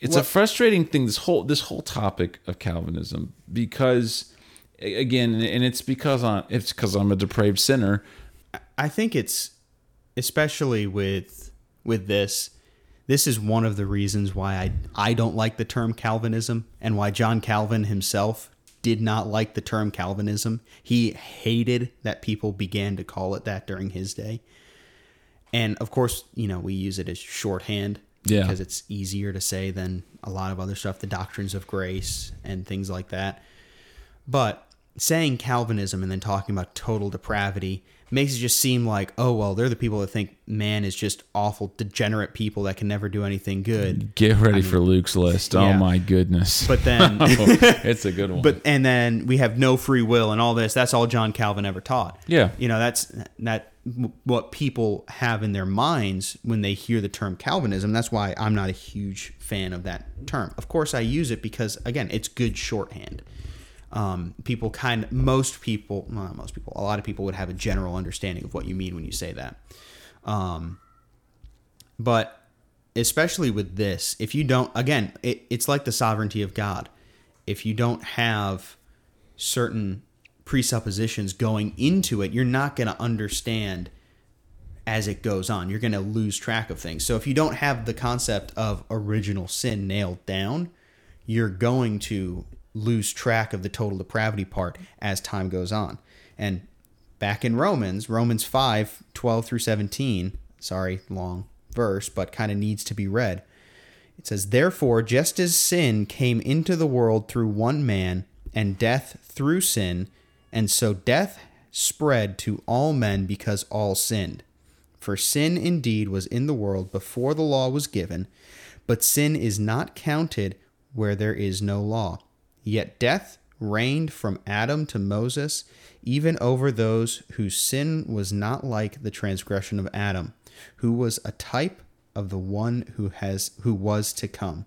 Speaker 1: it's a frustrating thing this whole this whole topic of calvinism because again and it's because i it's because i'm a depraved sinner
Speaker 2: I think it's especially with with this. This is one of the reasons why I I don't like the term Calvinism and why John Calvin himself did not like the term Calvinism. He hated that people began to call it that during his day. And of course, you know, we use it as shorthand
Speaker 1: Yeah.
Speaker 2: because it's easier to say than a lot of other stuff, the doctrines of grace and things like that. But saying Calvinism and then talking about total depravity makes it just seem like, oh, well, they're the people that think man is just awful, degenerate people that can never do anything good.
Speaker 1: get ready for luke's list oh my goodness
Speaker 2: But then, oh,
Speaker 1: it's a good one
Speaker 2: but and then we have no free will and all this. That's all John Calvin ever taught.
Speaker 1: Yeah.
Speaker 2: you know, that's that what people have in their minds when they hear the term Calvinism. That's why I'm not a huge fan of that term. Of course, I use it because again, it's good shorthand. Um, people kind of, most people, well, not most people, a lot of people would have a general understanding of what you mean when you say that. Um, but especially with this, if you don't, again, it, it's like the sovereignty of God. If you don't have certain presuppositions going into it, you're not going to understand as it goes on. You're going to lose track of things. So if you don't have the concept of original sin nailed down, you're going to lose track of the total depravity part as time goes on. And back in Romans, Romans 5 12 through 17, sorry, long verse, but kind of needs to be read. It says, Therefore, just as sin came into the world through one man, and death through sin, and so death spread to all men because all sinned. For sin indeed was in the world before the law was given, but sin is not counted where there is no law. Yet death reigned from Adam to Moses, even over those whose sin was not like the transgression of Adam, who was a type of the one who has who was to come.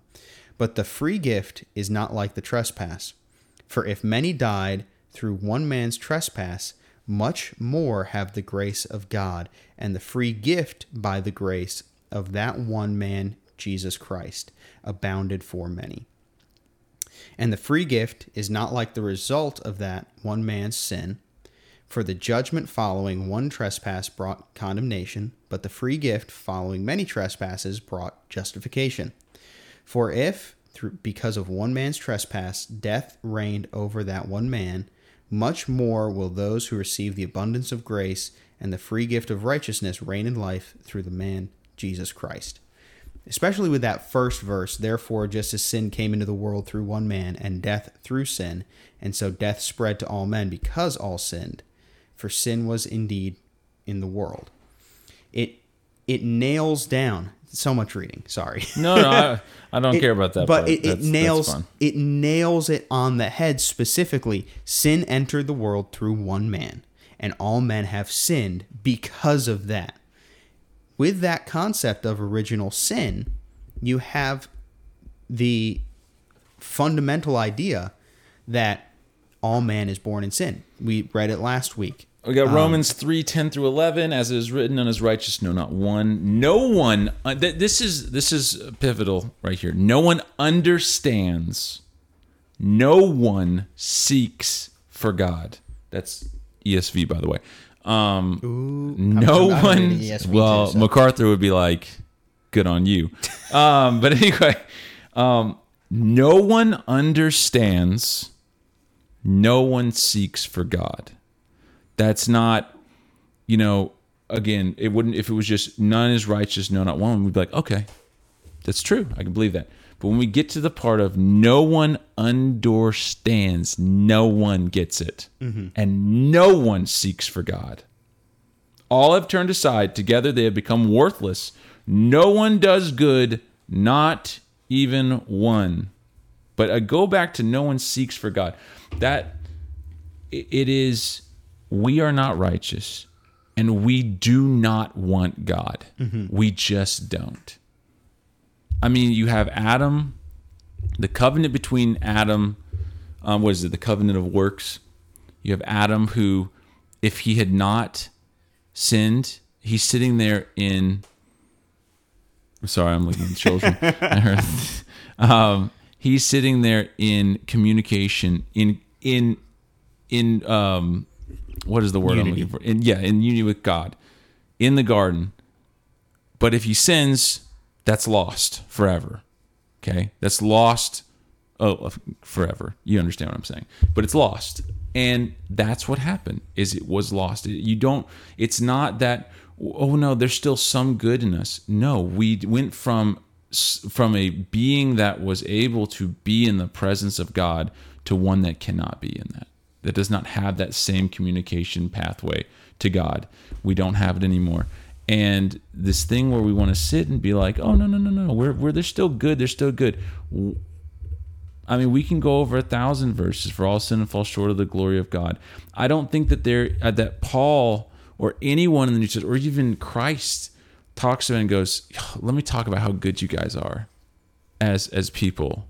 Speaker 2: But the free gift is not like the trespass. For if many died through one man's trespass, much more have the grace of God and the free gift by the grace of that one man, Jesus Christ, abounded for many. And the free gift is not like the result of that one man's sin. For the judgment following one trespass brought condemnation, but the free gift following many trespasses brought justification. For if, through, because of one man's trespass, death reigned over that one man, much more will those who receive the abundance of grace and the free gift of righteousness reign in life through the man Jesus Christ. Especially with that first verse, therefore, just as sin came into the world through one man, and death through sin, and so death spread to all men because all sinned, for sin was indeed in the world. It it nails down so much reading. Sorry.
Speaker 1: No, no, I, I don't
Speaker 2: It-
Speaker 1: care about that.
Speaker 2: But it, it nails it nails it on the head specifically. Sin entered the world through one man, and all men have sinned because of that. With that concept of original sin, you have the fundamental idea that all man is born in sin. We read it last week.
Speaker 1: We got
Speaker 2: Um,
Speaker 1: Romans three ten through eleven, as it is written, "None is righteous, no, not one. No one." Uh, th- this is this is pivotal right here. No one understands. No one seeks for God. That's ESV, by the way. Um,
Speaker 2: Ooh,
Speaker 1: no one.
Speaker 2: too,
Speaker 1: well,
Speaker 2: so-
Speaker 1: MacArthur would be like, "Good on you." um, but anyway, um, no one understands. No one seeks for God. That's not, you know. Again, it wouldn't if it was just none is righteous, no, not one. We'd be like, okay, that's true. I can believe that. But when we get to the part of no one understands, no one gets it, mm-hmm. and no one seeks for God. All have turned aside. Together they have become worthless. No one does good, not even one. But I go back to no one seeks for God. That it is, we are not righteous and we do not want God. Mm-hmm. We just don't. I mean, you have Adam, the covenant between Adam, um, what is it, the covenant of works? You have Adam who, if he had not sinned, he's sitting there in. I'm sorry, I'm looking at the children. I heard- um, he's sitting there in communication, in in in um, what is the word I'm looking for? In yeah, in union with God, in the garden. But if he sins, that's lost forever. Okay, that's lost. Oh, forever. You understand what I'm saying? But it's lost, and that's what happened. Is it was lost. You don't. It's not that. Oh no, there's still some good in us. No, we went from from a being that was able to be in the presence of God to one that cannot be in that. That does not have that same communication pathway to God. We don't have it anymore and this thing where we want to sit and be like, oh no no no no, we're we're they're still good, they're still good. I mean, we can go over a thousand verses for all sin and fall short of the glory of God. I don't think that there uh, that Paul or anyone in the New Testament or even Christ talks about and goes, let me talk about how good you guys are as as people.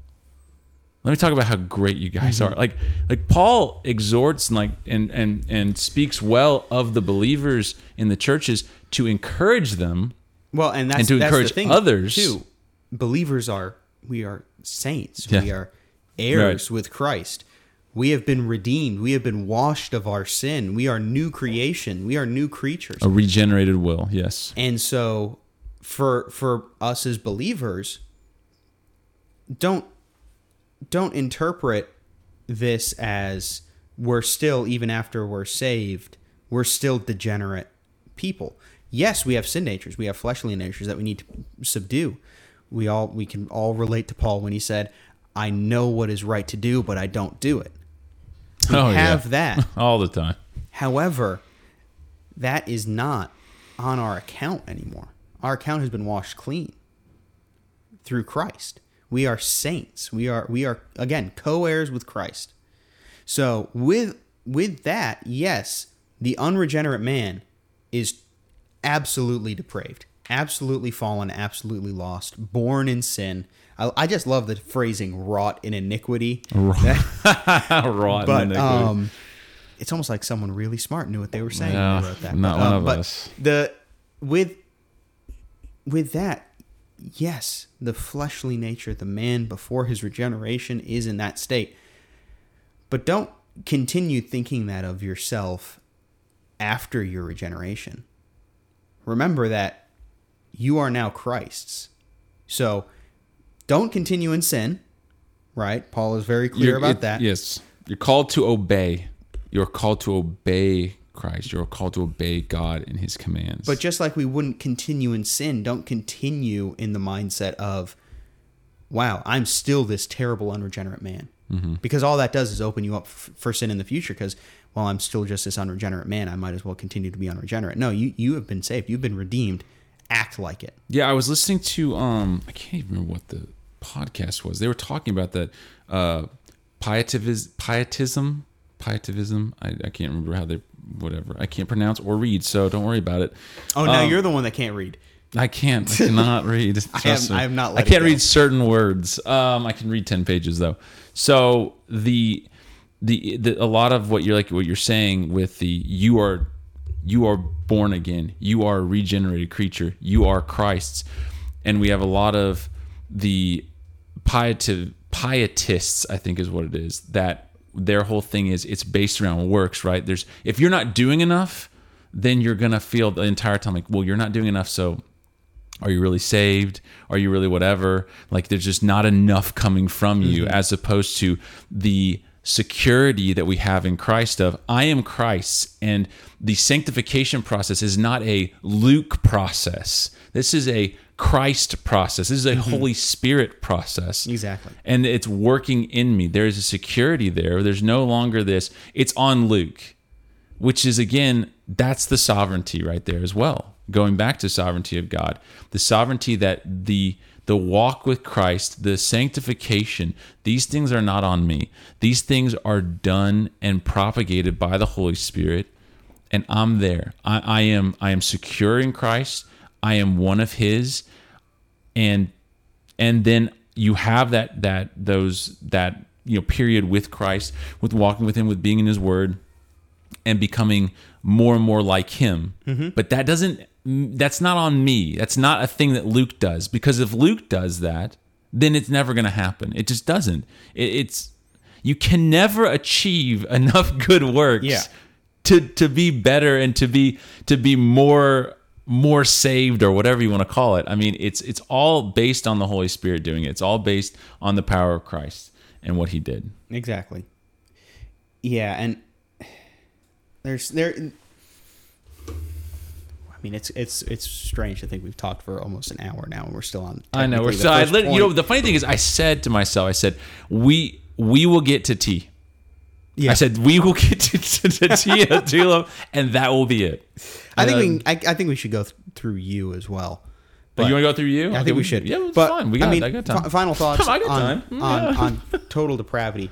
Speaker 1: Let me talk about how great you guys mm-hmm. are. Like like Paul exhorts and like and and and speaks well of the believers in the churches to encourage them.
Speaker 2: Well, and that's
Speaker 1: and to
Speaker 2: that's
Speaker 1: encourage
Speaker 2: the thing
Speaker 1: others.
Speaker 2: too. Believers are we are saints.
Speaker 1: Yeah.
Speaker 2: We are heirs with Christ. We have been redeemed. We have been washed of our sin. We are new creation. We are new creatures.
Speaker 1: A regenerated will, yes.
Speaker 2: And so for for us as believers don't don't interpret this as we're still even after we're saved, we're still degenerate people. Yes, we have sin natures. We have fleshly natures that we need to subdue. We all we can all relate to Paul when he said, "I know what is right to do, but I don't do it." We
Speaker 1: Oh, yeah.
Speaker 2: have that.
Speaker 1: All the time.
Speaker 2: However, that is not on our account anymore. Our account has been washed clean through Christ. We are saints. We are we are again co-heirs with Christ. So with with that, yes, the unregenerate man is absolutely depraved, absolutely fallen, absolutely lost, born in sin. I, I just love the phrasing "wrought in iniquity."
Speaker 1: Rotten
Speaker 2: but
Speaker 1: iniquity.
Speaker 2: um, it's almost like someone really smart knew what they were saying
Speaker 1: Yeah,
Speaker 2: when they wrote that.
Speaker 1: not
Speaker 2: But,
Speaker 1: one
Speaker 2: uh,
Speaker 1: of
Speaker 2: but
Speaker 1: us.
Speaker 2: The with with that, yes, the fleshly nature, the man before his regeneration is in that state. But don't continue thinking that of yourself after your regeneration. Remember that you are now Christ's. So don't continue in sin, right? Paul is very clear
Speaker 1: You're-
Speaker 2: about
Speaker 1: it-
Speaker 2: that.
Speaker 1: Yes. You're called to obey. You're called to obey Christ. You're called to obey God and his commands.
Speaker 2: But just like we wouldn't continue in sin, don't continue in the mindset of, wow, I'm still this terrible, unregenerate man.
Speaker 1: Mm-hmm.
Speaker 2: Because all that does is open you up f- for sin in the future. Because, while I'm still just this unregenerate man. I might as well continue to be unregenerate. No, you, you have been saved. You've been redeemed. Act like it.
Speaker 1: Yeah, I was listening to um I can't even remember what the podcast was. They were talking about that uh pietism pietism pietism. I, I can't remember how they whatever. I can't pronounce or read, so don't worry about it.
Speaker 2: Oh, now
Speaker 1: Um,
Speaker 2: you're the one that can't read.
Speaker 1: I can't. I cannot read.
Speaker 2: Have-
Speaker 1: me.
Speaker 2: I not
Speaker 1: I can't read certain words. Um, I can read ten pages though. So the, the the a lot of what you're like what you're saying with the you are you are born again. You are a regenerated creature. You are Christ's, and we have a lot of the piety pietists. I think is what it is that their whole thing is it's based around works. Right? There's if you're not doing enough then you're gonna feel the entire time like, well, you're not doing enough. So, are you really saved? Are you really whatever? Like, there's just not enough coming from you, mm-hmm. as opposed to the security that we have in Christ of I am Christ's and the sanctification process is not a Luke process. This is a Christ process. This is a mm-hmm. Holy Spirit process.
Speaker 2: Exactly.
Speaker 1: And it's working in me. There is a security there. There's no longer this. It's on Luke, which is again, that's the sovereignty right there as well. Going back to sovereignty of God, the sovereignty that the the walk with Christ, the sanctification, these things are not on me. These things are done and propagated by the Holy Spirit, and I'm there. I, I am I am secure in Christ. I am one of His, and and then you have that that those that you know period with Christ, with walking with Him, with being in His Word, and becoming more and more like Him. Mm-hmm. But that doesn't that's not on me. That's not a thing that Luke does because if Luke does that, then it's never going to happen. It just doesn't. It, it's you can never achieve enough good works
Speaker 2: Yeah.
Speaker 1: to to be better and to be to be more more saved or whatever you want to call it. I mean, it's it's all based on the Holy Spirit doing it. It's all based on the power of Christ and what he did.
Speaker 2: Exactly. Yeah, and there's there. I mean, it's it's it's strange to think we've talked for almost an hour now, and we're still on.
Speaker 1: I know. We're still I you know the funny thing is I said to myself I said we we will get to T.
Speaker 2: Yeah.
Speaker 1: I said we will get to, to, to T Tula, and that will be it.
Speaker 2: I think we. Um, I, I think we should go th- through you as well.
Speaker 1: Oh, but you want to go through you?
Speaker 2: I
Speaker 1: Okay,
Speaker 2: think we should.
Speaker 1: Yeah, it's
Speaker 2: but
Speaker 1: fine. We got.
Speaker 2: I mean,
Speaker 1: I got time.
Speaker 2: fi- final thoughts on
Speaker 1: yeah.
Speaker 2: on total depravity.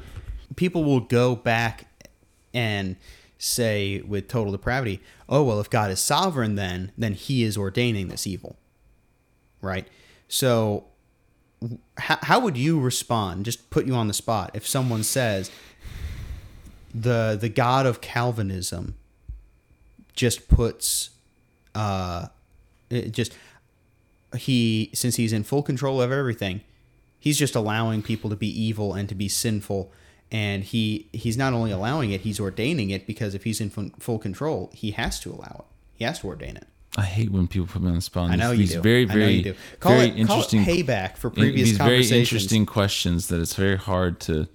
Speaker 2: People will go back and say with total depravity, "Oh well, if God is sovereign, then then He is ordaining this evil." Right. So, how, how would you respond? Just put you on the spot. If someone says the the God of Calvinism just puts uh it just he since he's in full control of everything he's just allowing people to be evil and to be sinful and he he's not only allowing it he's ordaining it because if he's in full control he has to allow it he has to ordain it
Speaker 1: I hate when people put me on the spot.
Speaker 2: i
Speaker 1: these-
Speaker 2: know you
Speaker 1: these
Speaker 2: do
Speaker 1: Very,
Speaker 2: I know
Speaker 1: very,
Speaker 2: you do. Call
Speaker 1: very
Speaker 2: it,
Speaker 1: interesting.
Speaker 2: call it payback for previous
Speaker 1: these very interesting questions that it's very hard to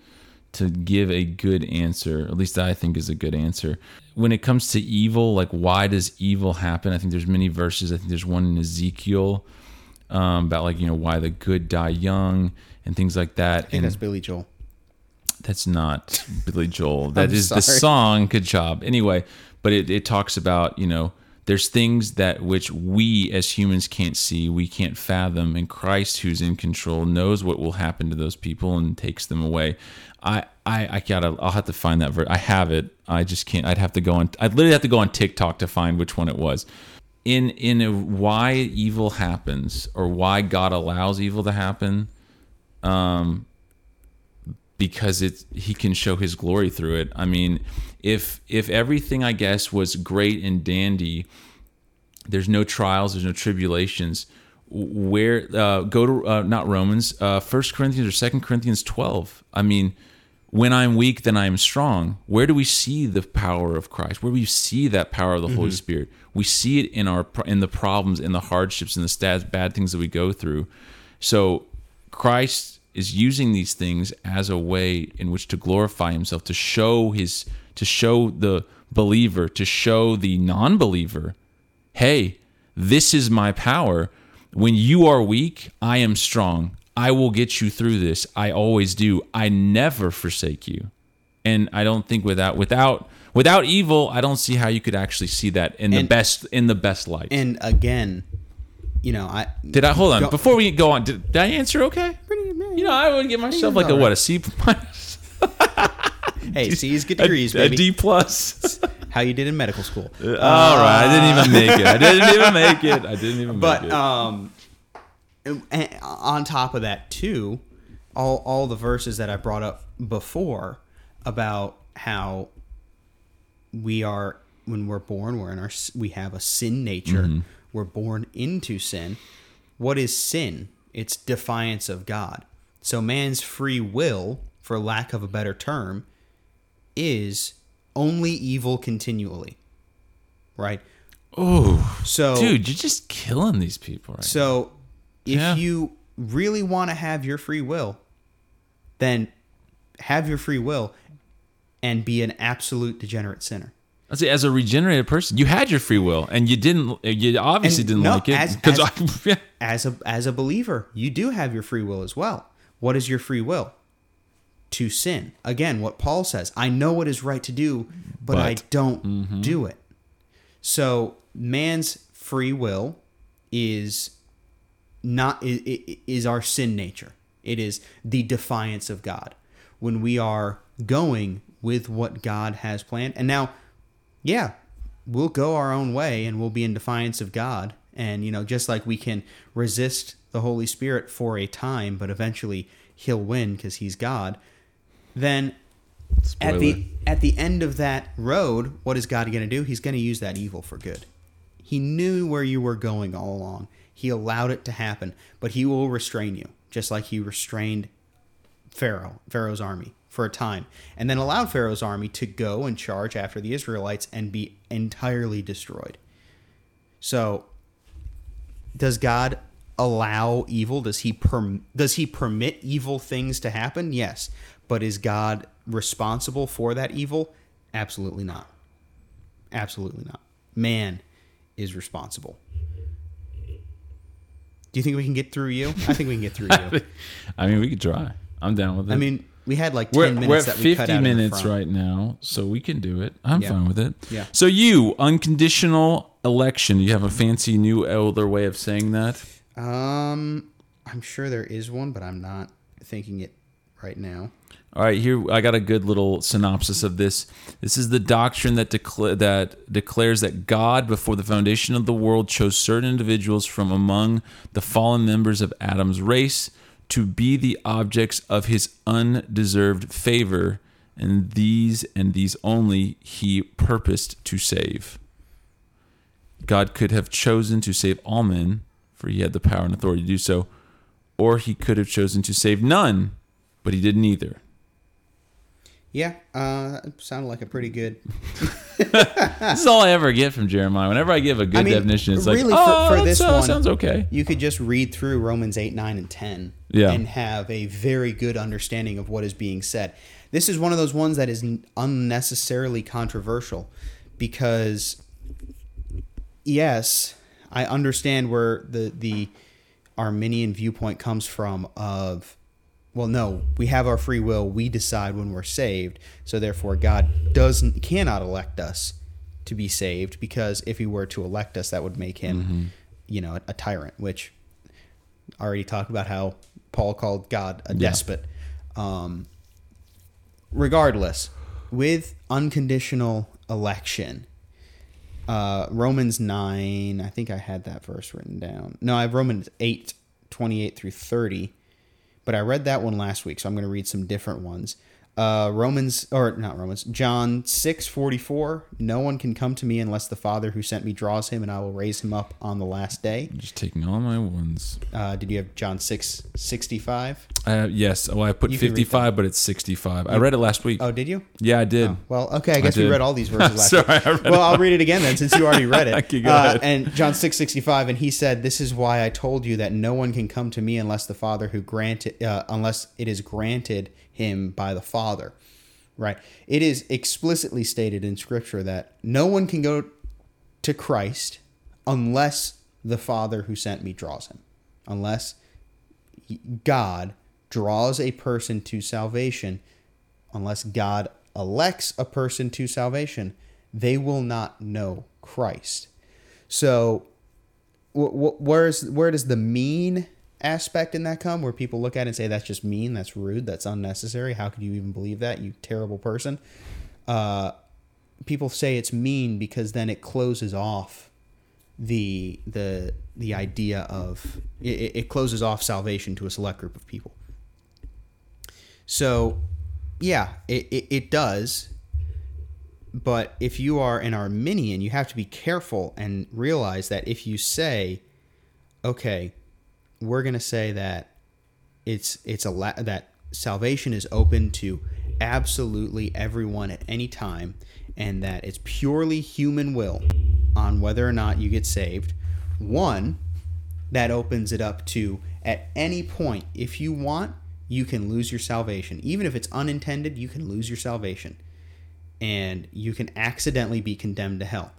Speaker 1: to give a good answer at least i think is a good answer when it comes to evil like why does evil happen i think there's many verses i think there's one in ezekiel um, about like you know why the good die young and things like that
Speaker 2: i think
Speaker 1: and
Speaker 2: that's billy joel
Speaker 1: that's not Billy Joel. That is I'm
Speaker 2: the
Speaker 1: song. Good job. Anyway, but it, it talks about, you know, there's things that which we as humans can't see, we can't fathom, and Christ, who's in control, knows what will happen to those people and takes them away. I I, I gotta I'll have to find that verse. I have it. I just can't. I'd have to go on. I'd literally have to go on TikTok to find which one it was. In in why evil happens or why God allows evil to happen um, because it's he can show his glory through it. I mean, if if everything I guess was great and dandy, there's no trials, there's no tribulations. Where uh, go to uh, not Romans, uh, First Corinthians or Second Corinthians twelve. I mean, when I'm weak, then I am strong. Where do we see the power of Christ? Where do we see that power of the Holy Spirit? We see it in our in the problems, in the hardships, in the stats, bad things that we go through. So Christ is using these things as a way in which to glorify himself, to show his to show the believer, to show the non-believer, hey, this is my power. When you are weak, I am strong. I will get you through this. I always do. I never forsake you. And I don't think without without without evil, I don't see how you could actually see that in the best in the best light.
Speaker 2: and again you know i
Speaker 1: Did I hold on
Speaker 2: Go-
Speaker 1: before we go on? Did, did I answer okay? Pretty, yeah, you know, I would give myself like a what a C minus,
Speaker 2: hey c's get
Speaker 1: a,
Speaker 2: degrees
Speaker 1: a
Speaker 2: baby
Speaker 1: D plus.
Speaker 2: How you did in medical school
Speaker 1: All right, I didn't even make it. I didn't even make it. I didn't even
Speaker 2: but
Speaker 1: make it.
Speaker 2: um and on top of that too all all the verses that i brought up before about how we are when we're born we're in our we have a sin nature
Speaker 1: Mm-hmm.
Speaker 2: we're born into sin what is sin it's defiance of god so man's free will for lack of a better term is only evil continually right
Speaker 1: Oh,
Speaker 2: So
Speaker 1: dude, you're just killing these people right
Speaker 2: So if
Speaker 1: Yeah.
Speaker 2: you really want to have your free will, then have your free will and be an absolute degenerate sinner.
Speaker 1: I say, as a regenerated person, you had your free will, and you didn't. You obviously
Speaker 2: And
Speaker 1: didn't
Speaker 2: no,
Speaker 1: like it because
Speaker 2: as-.
Speaker 1: Yeah.
Speaker 2: As a as a believer, you do have your free will as well. What is your free will? To sin. Again, what Paul says, I know what is right to do, but, I don't mm-hmm. do it. So, man's free will is not is our sin nature. It is the defiance of God when we are going with what God has planned. And now, yeah, we'll go our own way and we'll be in defiance of God. And you know, just like we can resist the Holy Spirit for a time, but eventually He'll win because He's God. Then at the at the end of that road, what is God going to do? He's going to use that evil for good. He knew where you were going all along. He allowed it to happen, but he will restrain you, just like he restrained Pharaoh, Pharaoh's army for a time, and then allowed Pharaoh's army to go and charge after the Israelites and be entirely destroyed. So, does God allow evil? Does he perm- does he permit evil things to happen? Yes, but is God responsible for that evil? Absolutely not. Absolutely not. Man is responsible. Do you think we can get through you? I think we can get through you.
Speaker 1: I mean, we could try. I'm down with it.
Speaker 2: I mean, we had like 10
Speaker 1: we're,
Speaker 2: minutes
Speaker 1: we're at
Speaker 2: that we cut
Speaker 1: 50
Speaker 2: out
Speaker 1: minutes right now, so we can do it. I'm
Speaker 2: Yeah.
Speaker 1: fine with it.
Speaker 2: Yeah.
Speaker 1: So you unconditional election. You have a fancy new elder way of saying that.
Speaker 2: Um, I'm sure there is one, but I'm not thinking it right now.
Speaker 1: All right, here I got a good little synopsis of this. This is the doctrine that decla- that declares that God, before the foundation of the world, chose certain individuals from among the fallen members of Adam's race to be the objects of His undeserved favor, and these and these only He purposed to save. God could have chosen to save all men, for He had the power and authority to do so, or He could have chosen to save none, but He did neither.
Speaker 2: Yeah, uh, sounded like a pretty good.
Speaker 1: This is all I ever get from Jeremiah. Whenever I give a good
Speaker 2: I mean,
Speaker 1: definition, it's like,
Speaker 2: really, for-
Speaker 1: oh,
Speaker 2: for this
Speaker 1: sounds,
Speaker 2: one-
Speaker 1: sounds okay.
Speaker 2: You could just read through Romans 8, 9, and 10
Speaker 1: Yeah.
Speaker 2: and have a very good understanding of what is being said. This is one of those ones that is unnecessarily controversial because, yes, I understand where the, the Arminian viewpoint comes from of well no we have our free will. We decide when we're saved. So therefore god doesn't cannot elect us to be saved because if he were to elect us that would make him you know a, tyrant which I already talked about how paul called god a
Speaker 1: Yeah.
Speaker 2: despot. Um regardless with unconditional election uh, Romans 9, I think I had that verse written down. No, I have Romans 8, 28 through 30, but I read that one last week, so I'm going to read some different ones. Uh, Romans, or not Romans, John 6, 44, no one can come to me unless the Father who sent me draws him, and I will raise him up on the last day.
Speaker 1: Just taking all my ones.
Speaker 2: Uh, did you have John 6, 65?
Speaker 1: Uh, yes. Oh, I put
Speaker 2: You
Speaker 1: 55, but it's 65. I read it last week.
Speaker 2: Oh, did you?
Speaker 1: yeah, I did.
Speaker 2: Well, okay, I guess we read all these verses last
Speaker 1: Sorry,
Speaker 2: week.
Speaker 1: I read
Speaker 2: well,
Speaker 1: it.
Speaker 2: I'll read it again then, since you already read it.
Speaker 1: Okay, go
Speaker 2: Uh,
Speaker 1: ahead.
Speaker 2: And John six sixty five, and he said, "This is why I told you that no one can come to me unless the Father who granted, uh, unless it is granted him by the Father." Right? It is explicitly stated in Scripture that no one can go to Christ unless the Father who sent me draws him, unless God draws a person to salvation, unless God elects a person to salvation, they will not know Christ. So, wh- wh- where's where does the mean aspect in that come? Where people look at it and say that's just mean, that's rude, that's unnecessary. How could you even believe that, you terrible person? Uh, people say it's mean because then it closes off the the the idea of it, it closes off salvation to a select group of people. So, yeah, it, it, it does. But if you are an Arminian, you have to be careful and realize that if you say, okay, we're going to say that it's it's a la- that salvation is open to absolutely everyone at any time and that it's purely human will on whether or not you get saved. One, that opens it up to at any point, if you want, you can lose your salvation. Even if it's unintended, you can lose your salvation. And you can accidentally be condemned to hell.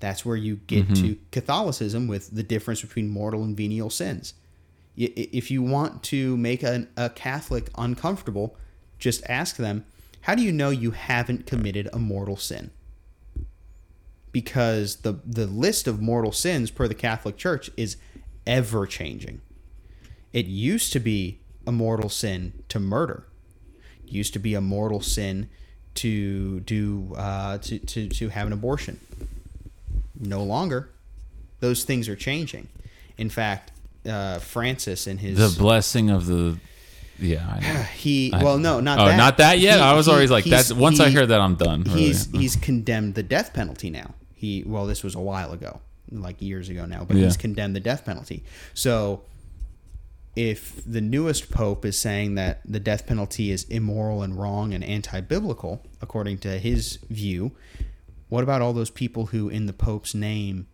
Speaker 2: That's where you get mm-hmm. to Catholicism with the difference between mortal and venial sins. If you want to make a, a Catholic uncomfortable, just ask them, how do you know you haven't committed a mortal sin? Because the, the list of mortal sins per the Catholic Church is ever changing. It used to be a mortal sin to murder. It used to be a mortal sin to do uh, to, to, to have an abortion. No longer. Those things are changing. In fact, uh, Francis in his
Speaker 1: The blessing of the. Yeah, I know.
Speaker 2: he well no not
Speaker 1: Oh,
Speaker 2: that.
Speaker 1: not that yet.
Speaker 2: He-
Speaker 1: I was
Speaker 2: he-
Speaker 1: always like, that's once I hear that, I'm done. really.
Speaker 2: He's he's condemned the death penalty now. He well, this was a while ago, like years ago now, but
Speaker 1: Yeah.
Speaker 2: he's condemned the death penalty. So if the newest pope is saying that the death penalty is immoral and wrong and anti-biblical according to his view, what about all those people who in the pope's name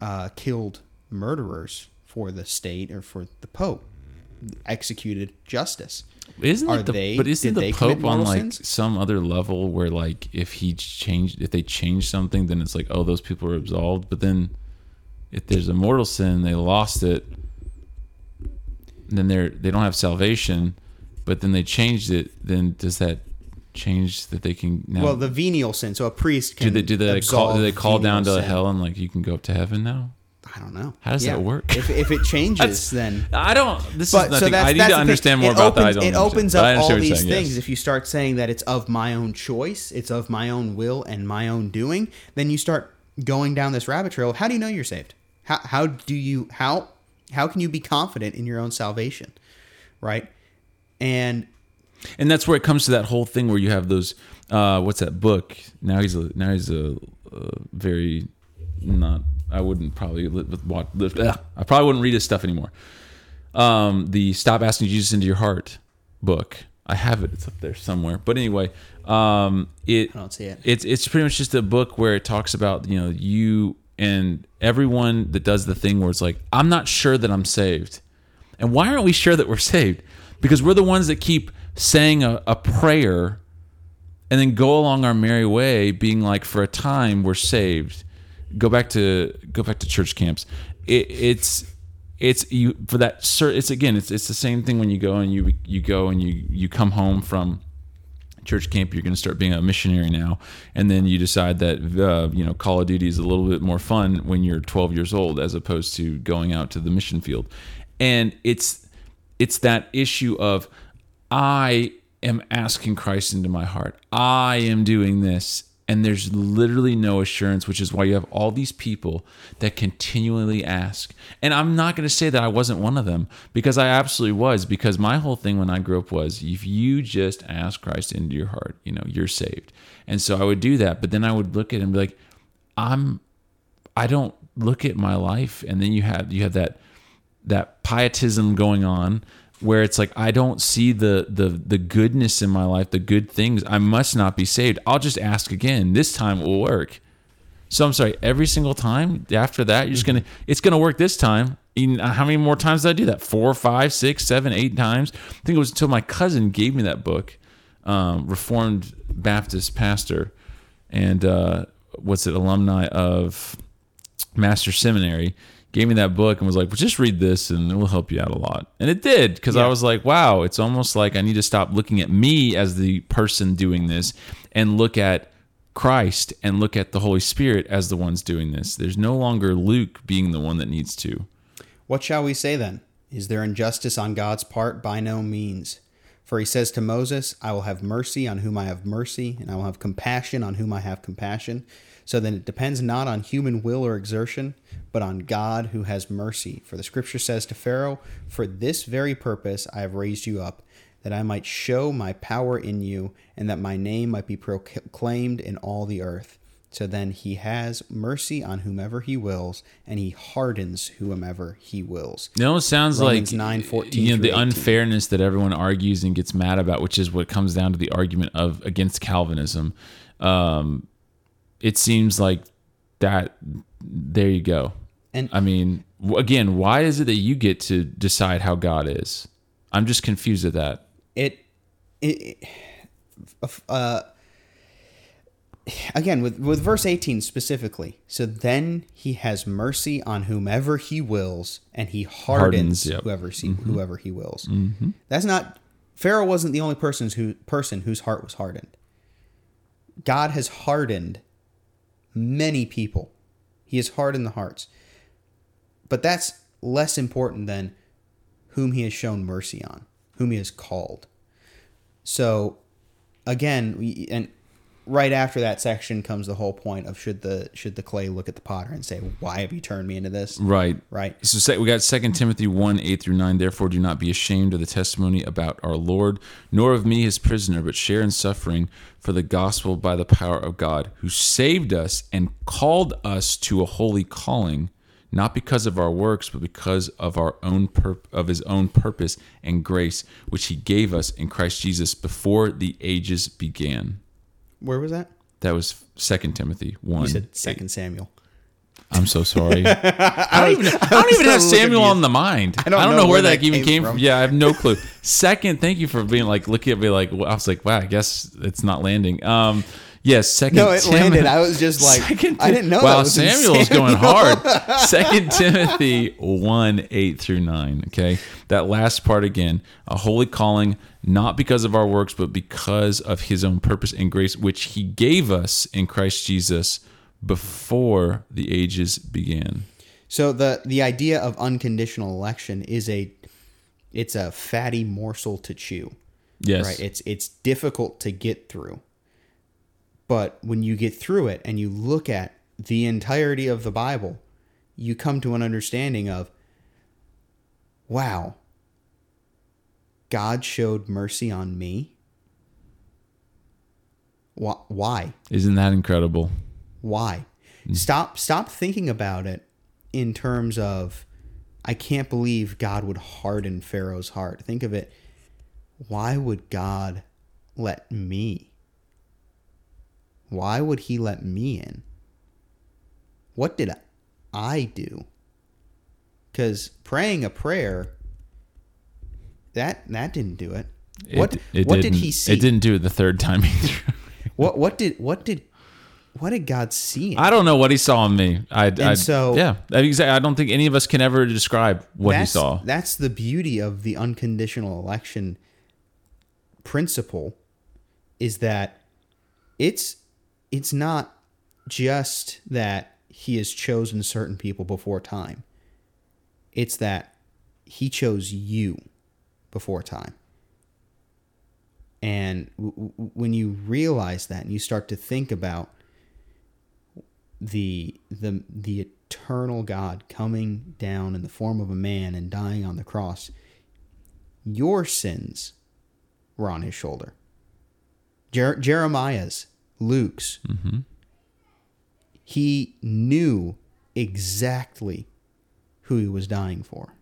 Speaker 2: uh, killed murderers for the state or for the pope? executed justice.
Speaker 1: Isn't
Speaker 2: Are
Speaker 1: it the,
Speaker 2: they-
Speaker 1: but isn't the Pope on like
Speaker 2: sins?
Speaker 1: some other level where like if he changed if they change something then it's like oh those people are absolved but then if there's a mortal sin they lost it then they're they don't have salvation but then they changed it then does that change that they can now
Speaker 2: Well, the venial sin. So a priest can
Speaker 1: do they do they call do they call down to
Speaker 2: sin.
Speaker 1: hell and like you can go up to heaven now
Speaker 2: I don't know.
Speaker 1: How does that work?
Speaker 2: If, if it changes, then.
Speaker 1: I don't this
Speaker 2: But
Speaker 1: is nothing
Speaker 2: so that's,
Speaker 1: I need
Speaker 2: that's
Speaker 1: to
Speaker 2: the thing.
Speaker 1: understand more
Speaker 2: it
Speaker 1: about that I
Speaker 2: opens,
Speaker 1: don't
Speaker 2: It opens up all these
Speaker 1: saying, yes.
Speaker 2: things. If you start saying that it's of my own choice, it's of my own will and my own doing, then you start going down this rabbit trail. How do you know you're saved? How, how do you how how can you be confident in your own salvation, right? And
Speaker 1: and that's where it comes to that whole thing where you have those uh what's that book now he's a now he's a, uh very not i wouldn't probably li- with watch live, ugh, i probably wouldn't read his stuff anymore. Um the stop asking jesus into your heart book. I have it it's up there somewhere. But anyway um it
Speaker 2: I don't see it.
Speaker 1: it's it's pretty much just a book where it talks about you know you and everyone that does the thing where it's like i'm not sure that i'm saved. And why aren't we sure that we're saved? Because we're the ones that keep saying a, a prayer and then go along our merry way being like for a time we're saved go back to go back to church camps. It, it's it's you for that it's again it's it's the same thing when you go and you you go and you you come home from church camp you're going to start being a missionary now. And then you decide that uh, you know call of duty is a little bit more fun when you're 12 years old as opposed to going out to the mission field. And it's it's that issue of i am asking christ into my heart. I am doing this and there's literally no assurance which is why you have all these people that continually ask. And i'm not going to say that i wasn't one of them because i absolutely was because my whole thing when i grew up was if you just ask christ into your heart you know you're saved. And so i would do that but then i would look at it and be like i'm i don't look at my life. And then you have you have that that pietism going on where it's like I don't see the the the goodness in my life, the good things. I must not be saved. I'll just ask again. This time it will work. So I'm sorry. Every single time after that, you're just gonna it's gonna work this time. How many more times did I do that? Four, five, six, seven, eight times. I think it was until my cousin gave me that book, um, Reformed Baptist pastor, and uh, what's it, alumni of Master Seminary gave me that book and was like, well, just read this and it will help you out a lot. And it did because I was like, wow, it's almost like I need to stop looking at me as the person doing this and look at Christ and look at the Holy Spirit as the ones doing this. There's no longer Luke being the one that needs to.
Speaker 2: What shall we say then? Is there injustice on God's part? By no means. For he says to Moses, I will have mercy on whom I have mercy, and I will have compassion on whom I have compassion. So then it depends not on human will or exertion, but on God who has mercy. For the scripture says to Pharaoh, For this very purpose I have raised you up, that I might show my power in you, and that my name might be proclaimed in all the earth. So then he has mercy on whomever he wills, and he hardens whomever he wills.
Speaker 1: No, it almost sounds
Speaker 2: Romans
Speaker 1: like
Speaker 2: 9, 14
Speaker 1: you know the
Speaker 2: 18.
Speaker 1: unfairness that everyone argues and gets mad about, which is what comes down to the argument of against Calvinism. Um, it seems like that there you go.
Speaker 2: And-
Speaker 1: I mean, again, why is it that you get to decide how God is? I'm just confused at that.
Speaker 2: it, it uh again with with verse 18 specifically so then he has mercy on whomever he wills and he hardens,
Speaker 1: Hardens, yep.
Speaker 2: whoever he, whoever he wills that's not pharaoh wasn't the only person who person whose heart was hardened god has hardened many people. He has hardened the hearts. But that's less important than whom he has shown mercy on whom he has called. So again, we, and right after that section comes the whole point of should the should the clay look at the potter and say, "Why have you turned me into this?"
Speaker 1: Right.
Speaker 2: Right.
Speaker 1: So say- we got 2 Timothy 1 8 through 9. Therefore, do not be ashamed of the testimony about our Lord, nor of me, his prisoner, but share in suffering for the gospel by the power of God, who saved us and called us to a holy calling, not because of our works, but because of our own pur- of his own purpose and grace, which he gave us in Christ Jesus before the ages began.
Speaker 2: Where was that?
Speaker 1: That was Second Timothy 1.
Speaker 2: You said Second Samuel.
Speaker 1: I'm so sorry. I don't even, I don't even have Samuel on the mind. I
Speaker 2: don't
Speaker 1: don't,
Speaker 2: know
Speaker 1: know, where,
Speaker 2: where
Speaker 1: that,
Speaker 2: that
Speaker 1: even
Speaker 2: came from.
Speaker 1: from. Yeah, I have no clue. Second, thank you for being like looking at me like I was like, wow, I guess it's not landing. Um, yes, second.
Speaker 2: No, it
Speaker 1: Tim-
Speaker 2: landed. I was just like,
Speaker 1: Second
Speaker 2: I didn't know.
Speaker 1: Wow,
Speaker 2: that was
Speaker 1: Samuel's
Speaker 2: Samuel.
Speaker 1: going hard. Second Timothy one eight through nine. Okay, that last part again. A holy calling, not because of our works, but because of His own purpose and grace, which He gave us in Christ Jesus before the ages began.
Speaker 2: So the the idea of unconditional election is a it's a fatty morsel to chew.
Speaker 1: Yes.
Speaker 2: Right? It's it's difficult to get through. But when you get through it and you look at the entirety of the Bible, you come to an understanding of wow. God showed mercy on me. Why? Why?
Speaker 1: Isn't that incredible?
Speaker 2: Why? Hmm. Stop stop thinking about it in terms of I can't believe God would harden Pharaoh's heart. Think of it. Why would God let me? Why would he let me in? What did I do? Cuz praying a prayer that that didn't do it. What
Speaker 1: It- it
Speaker 2: what did he see?
Speaker 1: It didn't do it the third time either.
Speaker 2: What what did what did what did God see? in
Speaker 1: I don't know what he saw in me. I, I
Speaker 2: so-
Speaker 1: yeah, exactly. I don't think any of us can ever describe what he saw.
Speaker 2: That's the beauty of the unconditional election principle is that it's it's not just that he has chosen certain people before time. It's that he chose you before time. And w- w- when you realize that and you start to think about the the the eternal God coming down in the form of a man and dying on the cross, your sins were on his shoulder. Jer- Jeremiah's, Luke's. Mm-hmm. He knew exactly who he was dying for.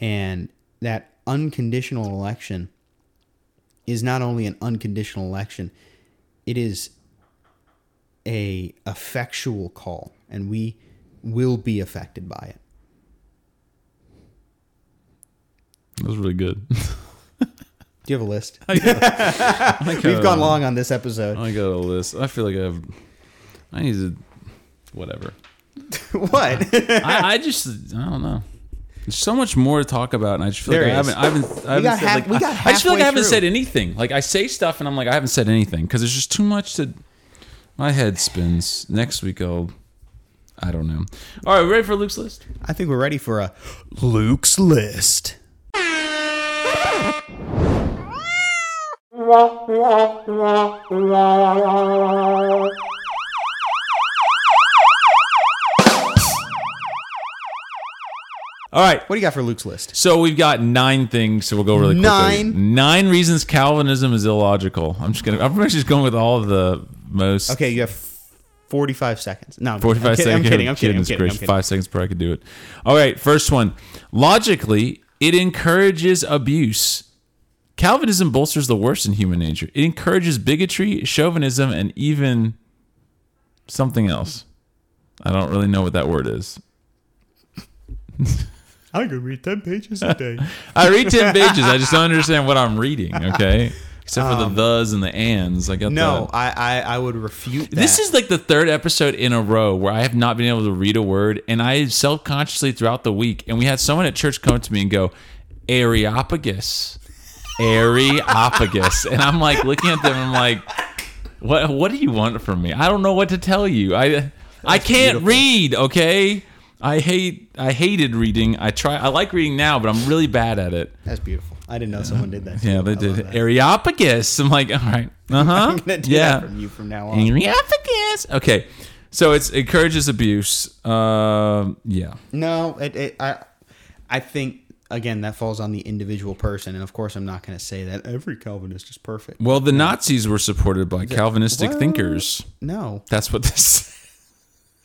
Speaker 2: And that unconditional election is not only an unconditional election, it is a effectual call and we will be affected by it.
Speaker 1: That was really good.
Speaker 2: Do you have a list?
Speaker 1: Got
Speaker 2: We've
Speaker 1: a-
Speaker 2: gone long on this episode.
Speaker 1: I got a list. I feel like I have. I need to. Whatever.
Speaker 2: what?
Speaker 1: I, I just. I don't know. There's so much more to talk about, and I just feel
Speaker 2: There
Speaker 1: like I
Speaker 2: is.
Speaker 1: haven't. I haven't. I haven't
Speaker 2: got
Speaker 1: said,
Speaker 2: half-
Speaker 1: like,
Speaker 2: we got
Speaker 1: I, I just feel like I haven't
Speaker 2: through.
Speaker 1: said anything. Like I say stuff, and I'm like, I haven't said anything because there's just too much to. My head spins. Next week I'll. I don't know. All right, we ready for Luke's list?
Speaker 2: I think we're ready for a Luke's list.
Speaker 1: All right.
Speaker 2: What do you got for Luke's list?
Speaker 1: So we've got nine things, so we'll go really quickly.
Speaker 2: Nine?
Speaker 1: Nine reasons Calvinism is illogical. I'm just gonna. I'm just going with all of the most.
Speaker 2: Okay, you have 45 seconds. No, I'm
Speaker 1: 45
Speaker 2: I'm kidding,
Speaker 1: seconds.
Speaker 2: I'm kidding. I'm kidding. I'm
Speaker 1: Goodness
Speaker 2: kidding. I'm kidding.
Speaker 1: Five seconds per I could do it. All right, first one. Logically, it encourages abuse. Calvinism bolsters the worst in human nature. It encourages bigotry, chauvinism, and even something else. I don't really know what that word is.
Speaker 2: I could read ten pages a day.
Speaker 1: I read 10 pages. I just don't understand what I'm reading, okay? Except for the thes and the ands. I got
Speaker 2: Um, no,
Speaker 1: the-
Speaker 2: I, I I would refute that.
Speaker 1: This is like the third episode in a row where I have not been able to read a word, and I self consciously throughout the week. And we had someone at church come to me and go, Areopagus. Areopagus. and I'm like looking at them, I'm like, what what do you want from me? I don't know what to tell you. I I can't
Speaker 2: beautiful.
Speaker 1: read, okay? I hate I hated reading. I try I like reading now, but I'm really bad at it.
Speaker 2: That's beautiful. I didn't know someone did that.
Speaker 1: Yeah,
Speaker 2: too.
Speaker 1: they
Speaker 2: I
Speaker 1: did. Areopagus. I'm like, all right. Uh-huh.
Speaker 2: Gonna do
Speaker 1: yeah.
Speaker 2: that from you from now on.
Speaker 1: Areopagus. Okay. So it's encourages abuse. Um, yeah.
Speaker 2: No, it, it I I think again that falls on the individual person, and of course I'm not going to say that every Calvinist is perfect.
Speaker 1: Well, the Nazis were supported by Calvinistic
Speaker 2: What?
Speaker 1: thinkers.
Speaker 2: No,
Speaker 1: That's what this.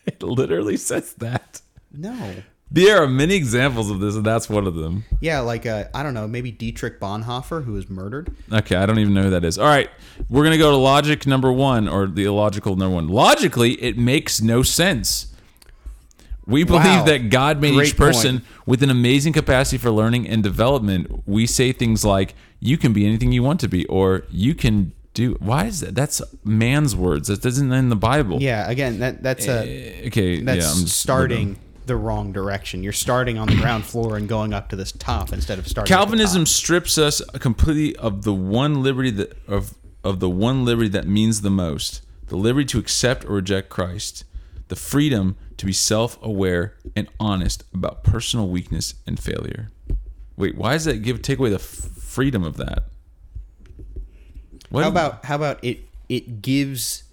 Speaker 1: it literally says that.
Speaker 2: No.
Speaker 1: There are many examples of this, and that's one of them.
Speaker 2: Yeah, like uh, I don't know, maybe Dietrich Bonhoeffer, who was murdered.
Speaker 1: Okay, I don't even know who that is. All right, we're gonna go to logic number one, or the illogical number one. Logically, it makes no sense. We believe
Speaker 2: Wow.
Speaker 1: that God made
Speaker 2: Great
Speaker 1: each person
Speaker 2: point.
Speaker 1: with an amazing capacity for learning and development. We say things like, "You can be anything you want to be," or "You can do." Why is that? That's man's words. That isn't in the Bible.
Speaker 2: Yeah, again, that that's a
Speaker 1: Eh, Okay.
Speaker 2: that's
Speaker 1: yeah,
Speaker 2: starting the wrong direction. You're starting on the ground floor and going up to this top instead of starting.
Speaker 1: Calvinism strips us completely of the one liberty that of of the one liberty that means the most: the liberty to accept or reject Christ, the freedom to be self-aware and honest about personal weakness and failure. Wait, why does that give take away the f- freedom of that? What
Speaker 2: How about how about it? It gives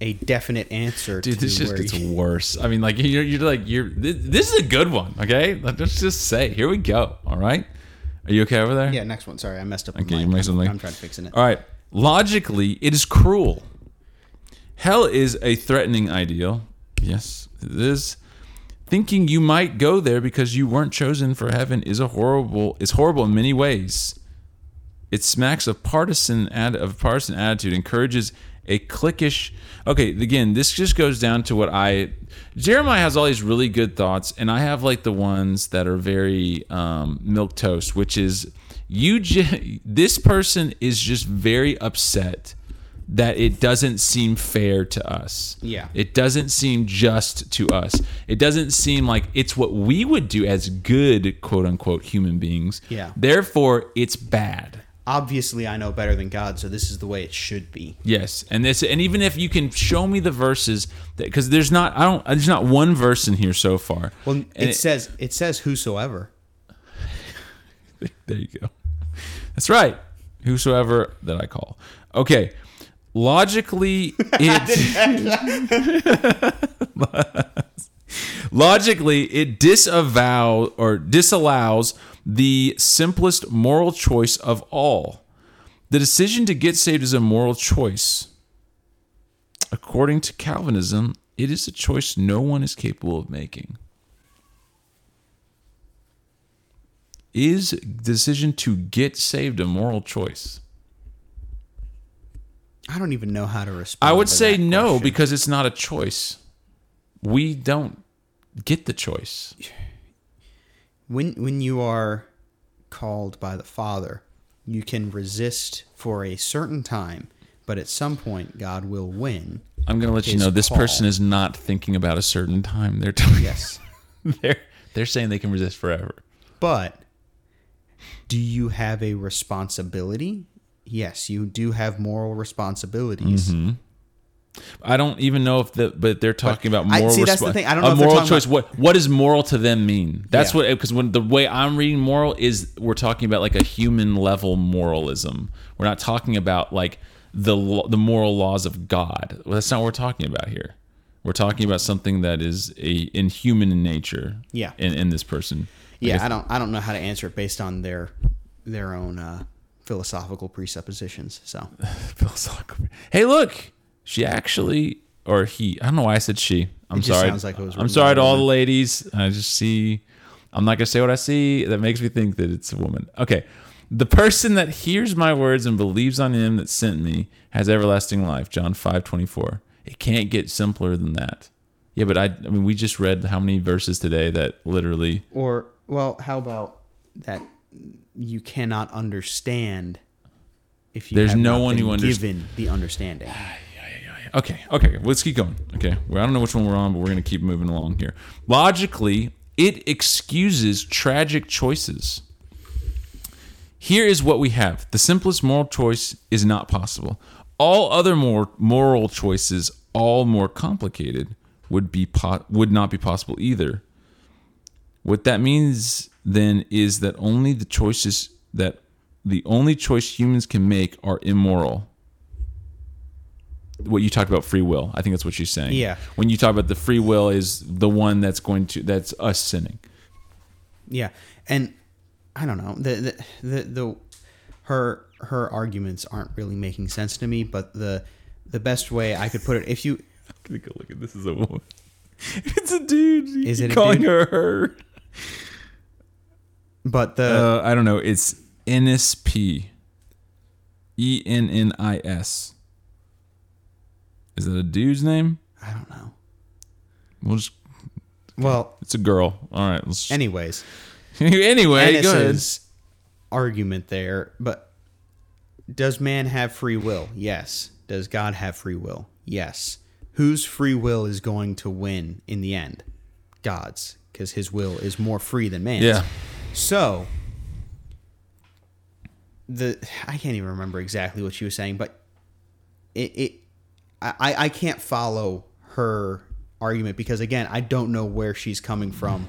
Speaker 2: a definite answer.
Speaker 1: Dude,
Speaker 2: to
Speaker 1: this just gets
Speaker 2: you-
Speaker 1: worse. I mean, like you're, you're like you're. This, this is a good one. Okay, let's just say, here we go. All right, are you okay over there?
Speaker 2: Yeah, next one. Sorry, I messed up.
Speaker 1: Okay, you messed
Speaker 2: I'm,
Speaker 1: up.
Speaker 2: I'm trying to fix it.
Speaker 1: All right. Logically, it is cruel. Hell is a threatening ideal. Yes, it is. Thinking you might go there because you weren't chosen for heaven is a horrible is horrible in many ways. It smacks of partisan ad, of partisan attitude, encourages a cliquish. Okay, again, this just goes down to what I. Jeremiah has all these really good thoughts, and I have like the ones that are very um, milk toast, which is you. J- this person is just very upset that it doesn't seem fair to us.
Speaker 2: Yeah.
Speaker 1: It doesn't seem just to us. It doesn't seem like it's what we would do as good quote unquote human beings.
Speaker 2: Yeah.
Speaker 1: Therefore, it's bad.
Speaker 2: Obviously, I know better than God, so this is the way it should be.
Speaker 1: Yes, and this, and even if you can show me the verses, because there's not, I don't, there's not one verse in here so far.
Speaker 2: Well,
Speaker 1: And
Speaker 2: it, says it says whosoever.
Speaker 1: there you go. That's right. Whosoever that I call. Okay. Logically, it logically it disavow or disallows the simplest moral choice of all. The decision to get saved is a moral choice. According to Calvinism, it is a choice no one is capable of making. Is decision to get saved a moral choice?
Speaker 2: I don't even know how to respond.
Speaker 1: I would say no
Speaker 2: question.
Speaker 1: because it's not a choice. We don't get the choice.
Speaker 2: When when you are called by the Father, you can resist for a certain time, but at some point God will win.
Speaker 1: I'm going to let you know this
Speaker 2: call.
Speaker 1: person is not thinking about a certain time. They're telling
Speaker 2: Yes.
Speaker 1: they're they're saying they can resist forever.
Speaker 2: But do you have a responsibility? Yes, you do have moral responsibilities.
Speaker 1: Mm-hmm. I don't even know if the but they're talking about
Speaker 2: I-
Speaker 1: moral.
Speaker 2: see, that's the thing. I don't know
Speaker 1: a moral choice.
Speaker 2: about-
Speaker 1: what what does moral to them mean? That's
Speaker 2: Yeah.
Speaker 1: what because when the way I'm reading moral is we're talking about like a human level moralism. We're not talking about like the the moral laws of God. Well, that's not what we're talking about here. We're talking about something that is a inhuman in nature.
Speaker 2: Yeah.
Speaker 1: In, in this person.
Speaker 2: Yeah, I don't I don't know how to answer it based on their their own uh, philosophical presuppositions. So
Speaker 1: philosophical. Hey, look, she actually, or he. I don't know why I said she. I'm sorry.
Speaker 2: like it was
Speaker 1: I'm sorry to all the ladies. I just see. I'm not gonna say what I see. That makes me think that it's a woman. Okay. The person that hears my words and believes on him that sent me has everlasting life. John five twenty four. It can't get simpler than that. Yeah, but I, I mean, we just read how many verses today that literally.
Speaker 2: Or well, how about that you cannot understand if you
Speaker 1: There's no
Speaker 2: not
Speaker 1: one who underst-
Speaker 2: given the understanding.
Speaker 1: Okay, okay, let's keep going. Okay, well, I don't know which one we're on, but we're to keep moving along here. Logically, it excuses tragic choices. Here is what we have the simplest moral choice is not possible. All other more moral choices, all more complicated, would be po- would not be possible either. What that means then is that only the choices that the only choice humans can make are immoral what you talked about free will. I think that's what she's saying.
Speaker 2: Yeah.
Speaker 1: When you talk about the free will is the one that's going to that's us sinning.
Speaker 2: Yeah, and I don't know the the the, the her her arguments aren't really making sense to me. But the the best way I could put it, if you
Speaker 1: Take a look at this is a woman. It's a dude.
Speaker 2: Is it a
Speaker 1: calling her her?
Speaker 2: but the
Speaker 1: Uh, I don't know. It's NSP. E N N I S. Is that a dude's name?
Speaker 2: I don't know.
Speaker 1: We'll just.
Speaker 2: Well,
Speaker 1: It's a girl. All right. Let's.
Speaker 2: anyways,
Speaker 1: anyway, go ahead.
Speaker 2: Argument there, but does man have free will? Yes. Does God have free will? Yes. Whose free will is going to win in the end? God's, because his will is more free than man's.
Speaker 1: Yeah.
Speaker 2: So the I can't even remember exactly what she was saying, but it, it I, I can't follow her argument because again I don't know where she's coming from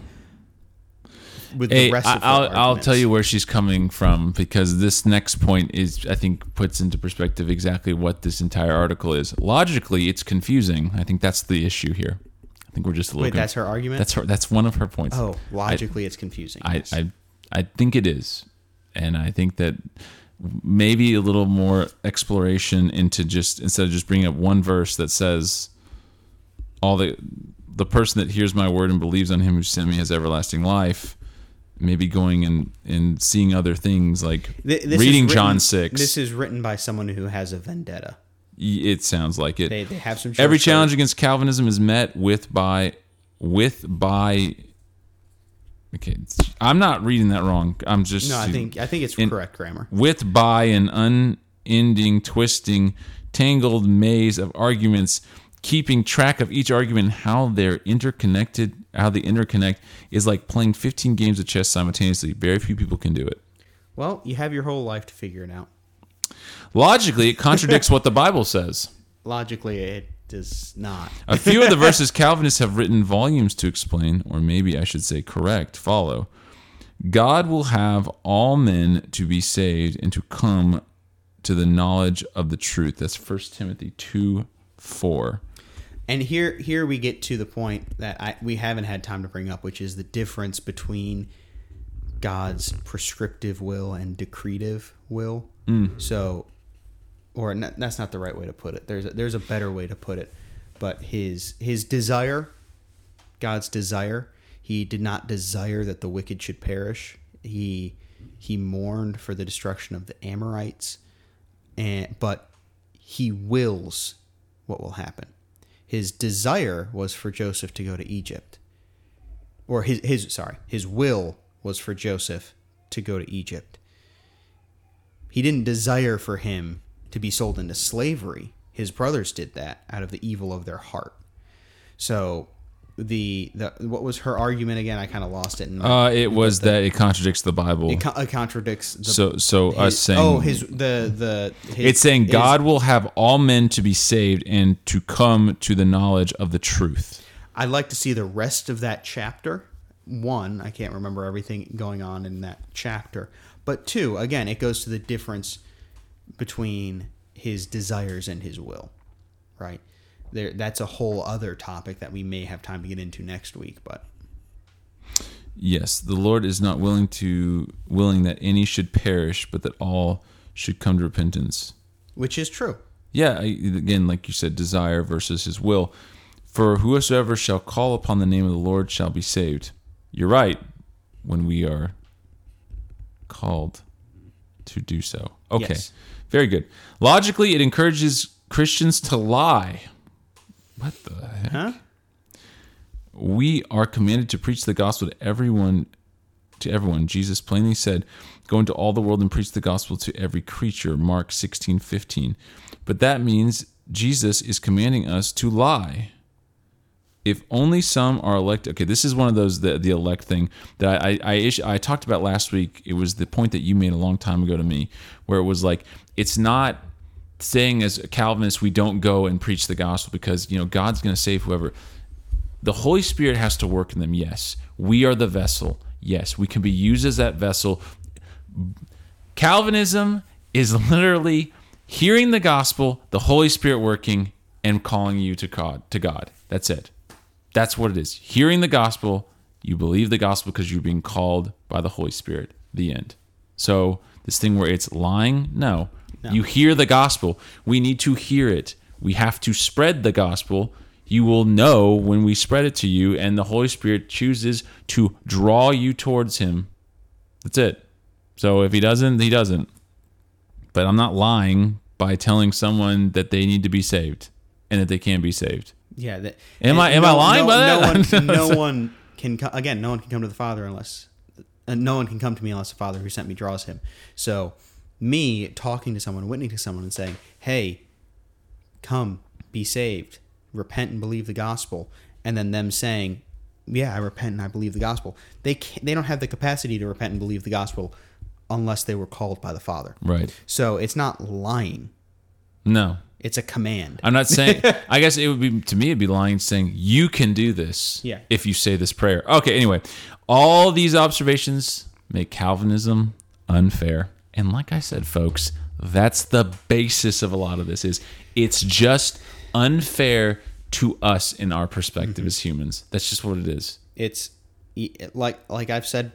Speaker 2: with
Speaker 1: Hey,
Speaker 2: the rest
Speaker 1: I-
Speaker 2: of her
Speaker 1: I'll, I'll tell you where she's coming from because this next point is, I think, puts into perspective exactly what this entire article is. Logically, it's confusing. I think that's the issue here. I think we're just a little.
Speaker 2: Wait,
Speaker 1: con-
Speaker 2: that's her argument.
Speaker 1: That's her. That's one of her points.
Speaker 2: oh, logically it's confusing.
Speaker 1: I,
Speaker 2: yes.
Speaker 1: I, I think it is, and I think that maybe a little more exploration into just instead of just bringing up one verse that says all the the person that hears my word and believes on him who sent me has everlasting life maybe going and and seeing other things like
Speaker 2: this
Speaker 1: reading
Speaker 2: written-
Speaker 1: john 6
Speaker 2: This is written by someone who has a vendetta.
Speaker 1: it sounds like it
Speaker 2: They, they have some.
Speaker 1: every challenge against calvinism is met with by with by okay i'm not reading that wrong i'm just
Speaker 2: No, I think I think it's
Speaker 1: in-
Speaker 2: correct grammar.
Speaker 1: with by an unending, twisting, tangled maze of arguments, keeping track of each argument, how they're interconnected, how they interconnect, is like playing 15 games of chess simultaneously. Very few people can do it.
Speaker 2: Well, you have your whole life to figure it out.
Speaker 1: Logically, it contradicts what the Bible says.
Speaker 2: Logically, it does not.
Speaker 1: A few of the verses Calvinists have written volumes to explain, or maybe I should say correct, follow. God will have all men to be saved and to come to the knowledge of the truth. That's 1 Timothy 2 4.
Speaker 2: And here, here we get to the point that I, we haven't had time to bring up, which is the difference between God's prescriptive will and decretive will. Mm. So, or that's not the right way to put it. There's a, there's a better way to put it, but his his desire, God's desire, he did not desire that the wicked should perish. He he mourned for the destruction of the Amorites, and but he wills what will happen. His desire was for Joseph to go to Egypt. Or his his sorry, his will was for Joseph to go to Egypt. He didn't desire for him to be sold into slavery. His brothers did that out of the evil of their heart. So the the what was her argument again? I kind of lost it. In my,
Speaker 1: Uh, it was that it contradicts the Bible.
Speaker 2: it, co- it contradicts the,
Speaker 1: so, so
Speaker 2: his,
Speaker 1: us saying
Speaker 2: oh his the the his,
Speaker 1: it's saying
Speaker 2: his-
Speaker 1: God will have all men to be saved and to come to the knowledge of the truth.
Speaker 2: I'd like to see the rest of that chapter. One, I can't remember everything going on in that chapter. But two, again, it goes to the difference between his desires and his will, right? There, that's a whole other topic that we may have time to get into next week. But
Speaker 1: Yes, the Lord is not willing to willing that any should perish, but that all should come to repentance.
Speaker 2: which is true.
Speaker 1: Yeah, I- again, like you said, desire versus his will. For whosoever shall call upon the name of the Lord shall be saved. You're right. When we are called to do so. Okay.
Speaker 2: Yes.
Speaker 1: Very good. Logically, it encourages Christians to lie. What the heck?
Speaker 2: Huh?
Speaker 1: We are commanded to preach the gospel to everyone. To everyone, Jesus plainly said, "Go into all the world and preach the gospel to every creature." Mark sixteen fifteen. But that means Jesus is commanding us to lie. If only some are elected. Okay, this is one of those the, the elect thing that I I, I I talked about last week. It was the point that you made a long time ago to me, where it was like it's not saying as Calvinists we don't go and preach the gospel because you know God's going to save whoever the Holy Spirit has to work in them. Yes. We are the vessel. Yes. We can be used as that vessel. Calvinism is literally hearing the gospel, the Holy Spirit working, and calling you to God. To God. That's it. That's what it is. Hearing the gospel, you believe the gospel because you're being called by the Holy Spirit. The end. So this thing where it's lying, no. You hear the gospel. We need to hear it. We have to spread the gospel. You will know when we spread it to you, and the Holy Spirit chooses to draw you towards Him. That's it. So if He doesn't, He doesn't. But I'm not lying by telling someone that they need to be saved and that they can't be saved.
Speaker 2: Yeah. That,
Speaker 1: Am I- am I lying by
Speaker 2: no
Speaker 1: that?
Speaker 2: One, no one can co- again. No one can come to the Father unless uh, no one can come to me unless the Father who sent me draws him. So me talking to someone, witnessing to someone, and saying, "Hey, come, be saved, repent and believe the gospel," and then them saying, "Yeah, I repent and I believe the gospel." They can't, they don't have the capacity to repent and believe the gospel unless they were called by the Father.
Speaker 1: Right.
Speaker 2: So it's not lying;
Speaker 1: No.
Speaker 2: it's a command.
Speaker 1: I'm not saying. I guess it would be to me. It'd be lying saying you can do this.
Speaker 2: Yeah.
Speaker 1: If you say this prayer. Okay. Anyway, all these observations make Calvinism unfair, and like I said, folks, that's the basis of a lot of this. Is it's just unfair to us in our perspective
Speaker 2: Mm-hmm.
Speaker 1: as humans. That's just what it is.
Speaker 2: it's like like I've said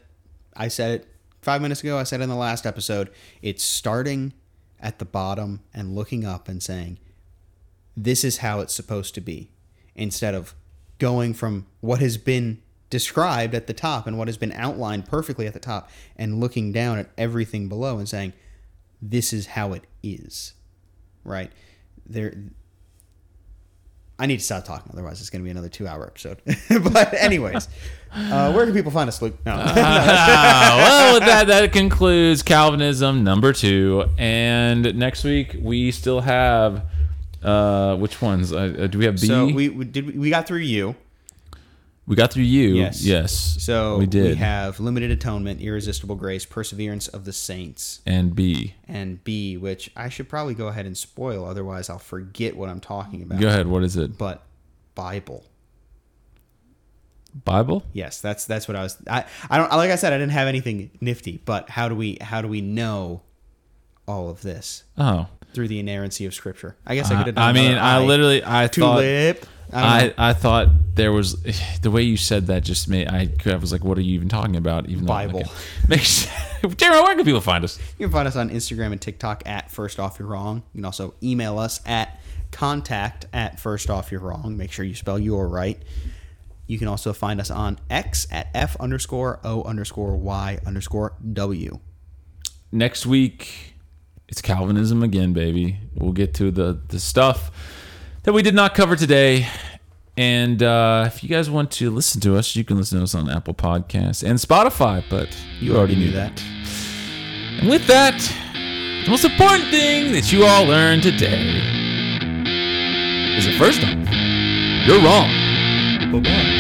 Speaker 2: I said it 5 minutes ago I said in the last episode it's starting at the bottom and looking up and saying this is how it's supposed to be instead of going from what has been described at the top and what has been outlined perfectly at the top and looking down at everything below and saying this is how it is right there I need to stop talking, otherwise it's going to be another two-hour episode. but anyways, uh, where can people find us, Luke? No.
Speaker 1: Ah, well, with that, that concludes Calvinism number two. And next week we still have uh, which ones? Uh, uh, do we have B?
Speaker 2: so we, we did we got through you.
Speaker 1: We got through you.
Speaker 2: Yes.
Speaker 1: Yes.
Speaker 2: So
Speaker 1: we did.
Speaker 2: We have limited atonement, irresistible grace, perseverance of the saints,
Speaker 1: and B.
Speaker 2: and B, which I should probably go ahead and spoil, otherwise I'll forget what I'm talking about.
Speaker 1: Go ahead. What is it?
Speaker 2: But Bible.
Speaker 1: Bible?
Speaker 2: Yes, that's that's what I was. I I don't like I said I didn't have anything nifty, but how do we how do we know all of this
Speaker 1: Oh.
Speaker 2: through the inerrancy of Scripture? I guess I uh, could have
Speaker 1: I,
Speaker 2: done.
Speaker 1: I mean,
Speaker 2: another
Speaker 1: I literally, I thought,
Speaker 2: tulip. I.
Speaker 1: I, I thought there was the way you said that just made I, I was like, what are you even talking about? Even though,
Speaker 2: Bible.
Speaker 1: Makes Jeremy, where can people find us?
Speaker 2: You can find us on Instagram and TikTok at First Off You're Wrong. You can also email us at contact at First Off You're Wrong. Make sure you spell your right. You can also find us on X at F underscore O underscore Y underscore W.
Speaker 1: Next week, it's Calvinism again, baby. We'll get to the the stuff that we did not cover today. And uh, if you guys want to listen to us, you can listen to us on Apple Podcasts and Spotify. But you, already knew that. And with that, the most important thing that you all learned today is that first off, you're wrong.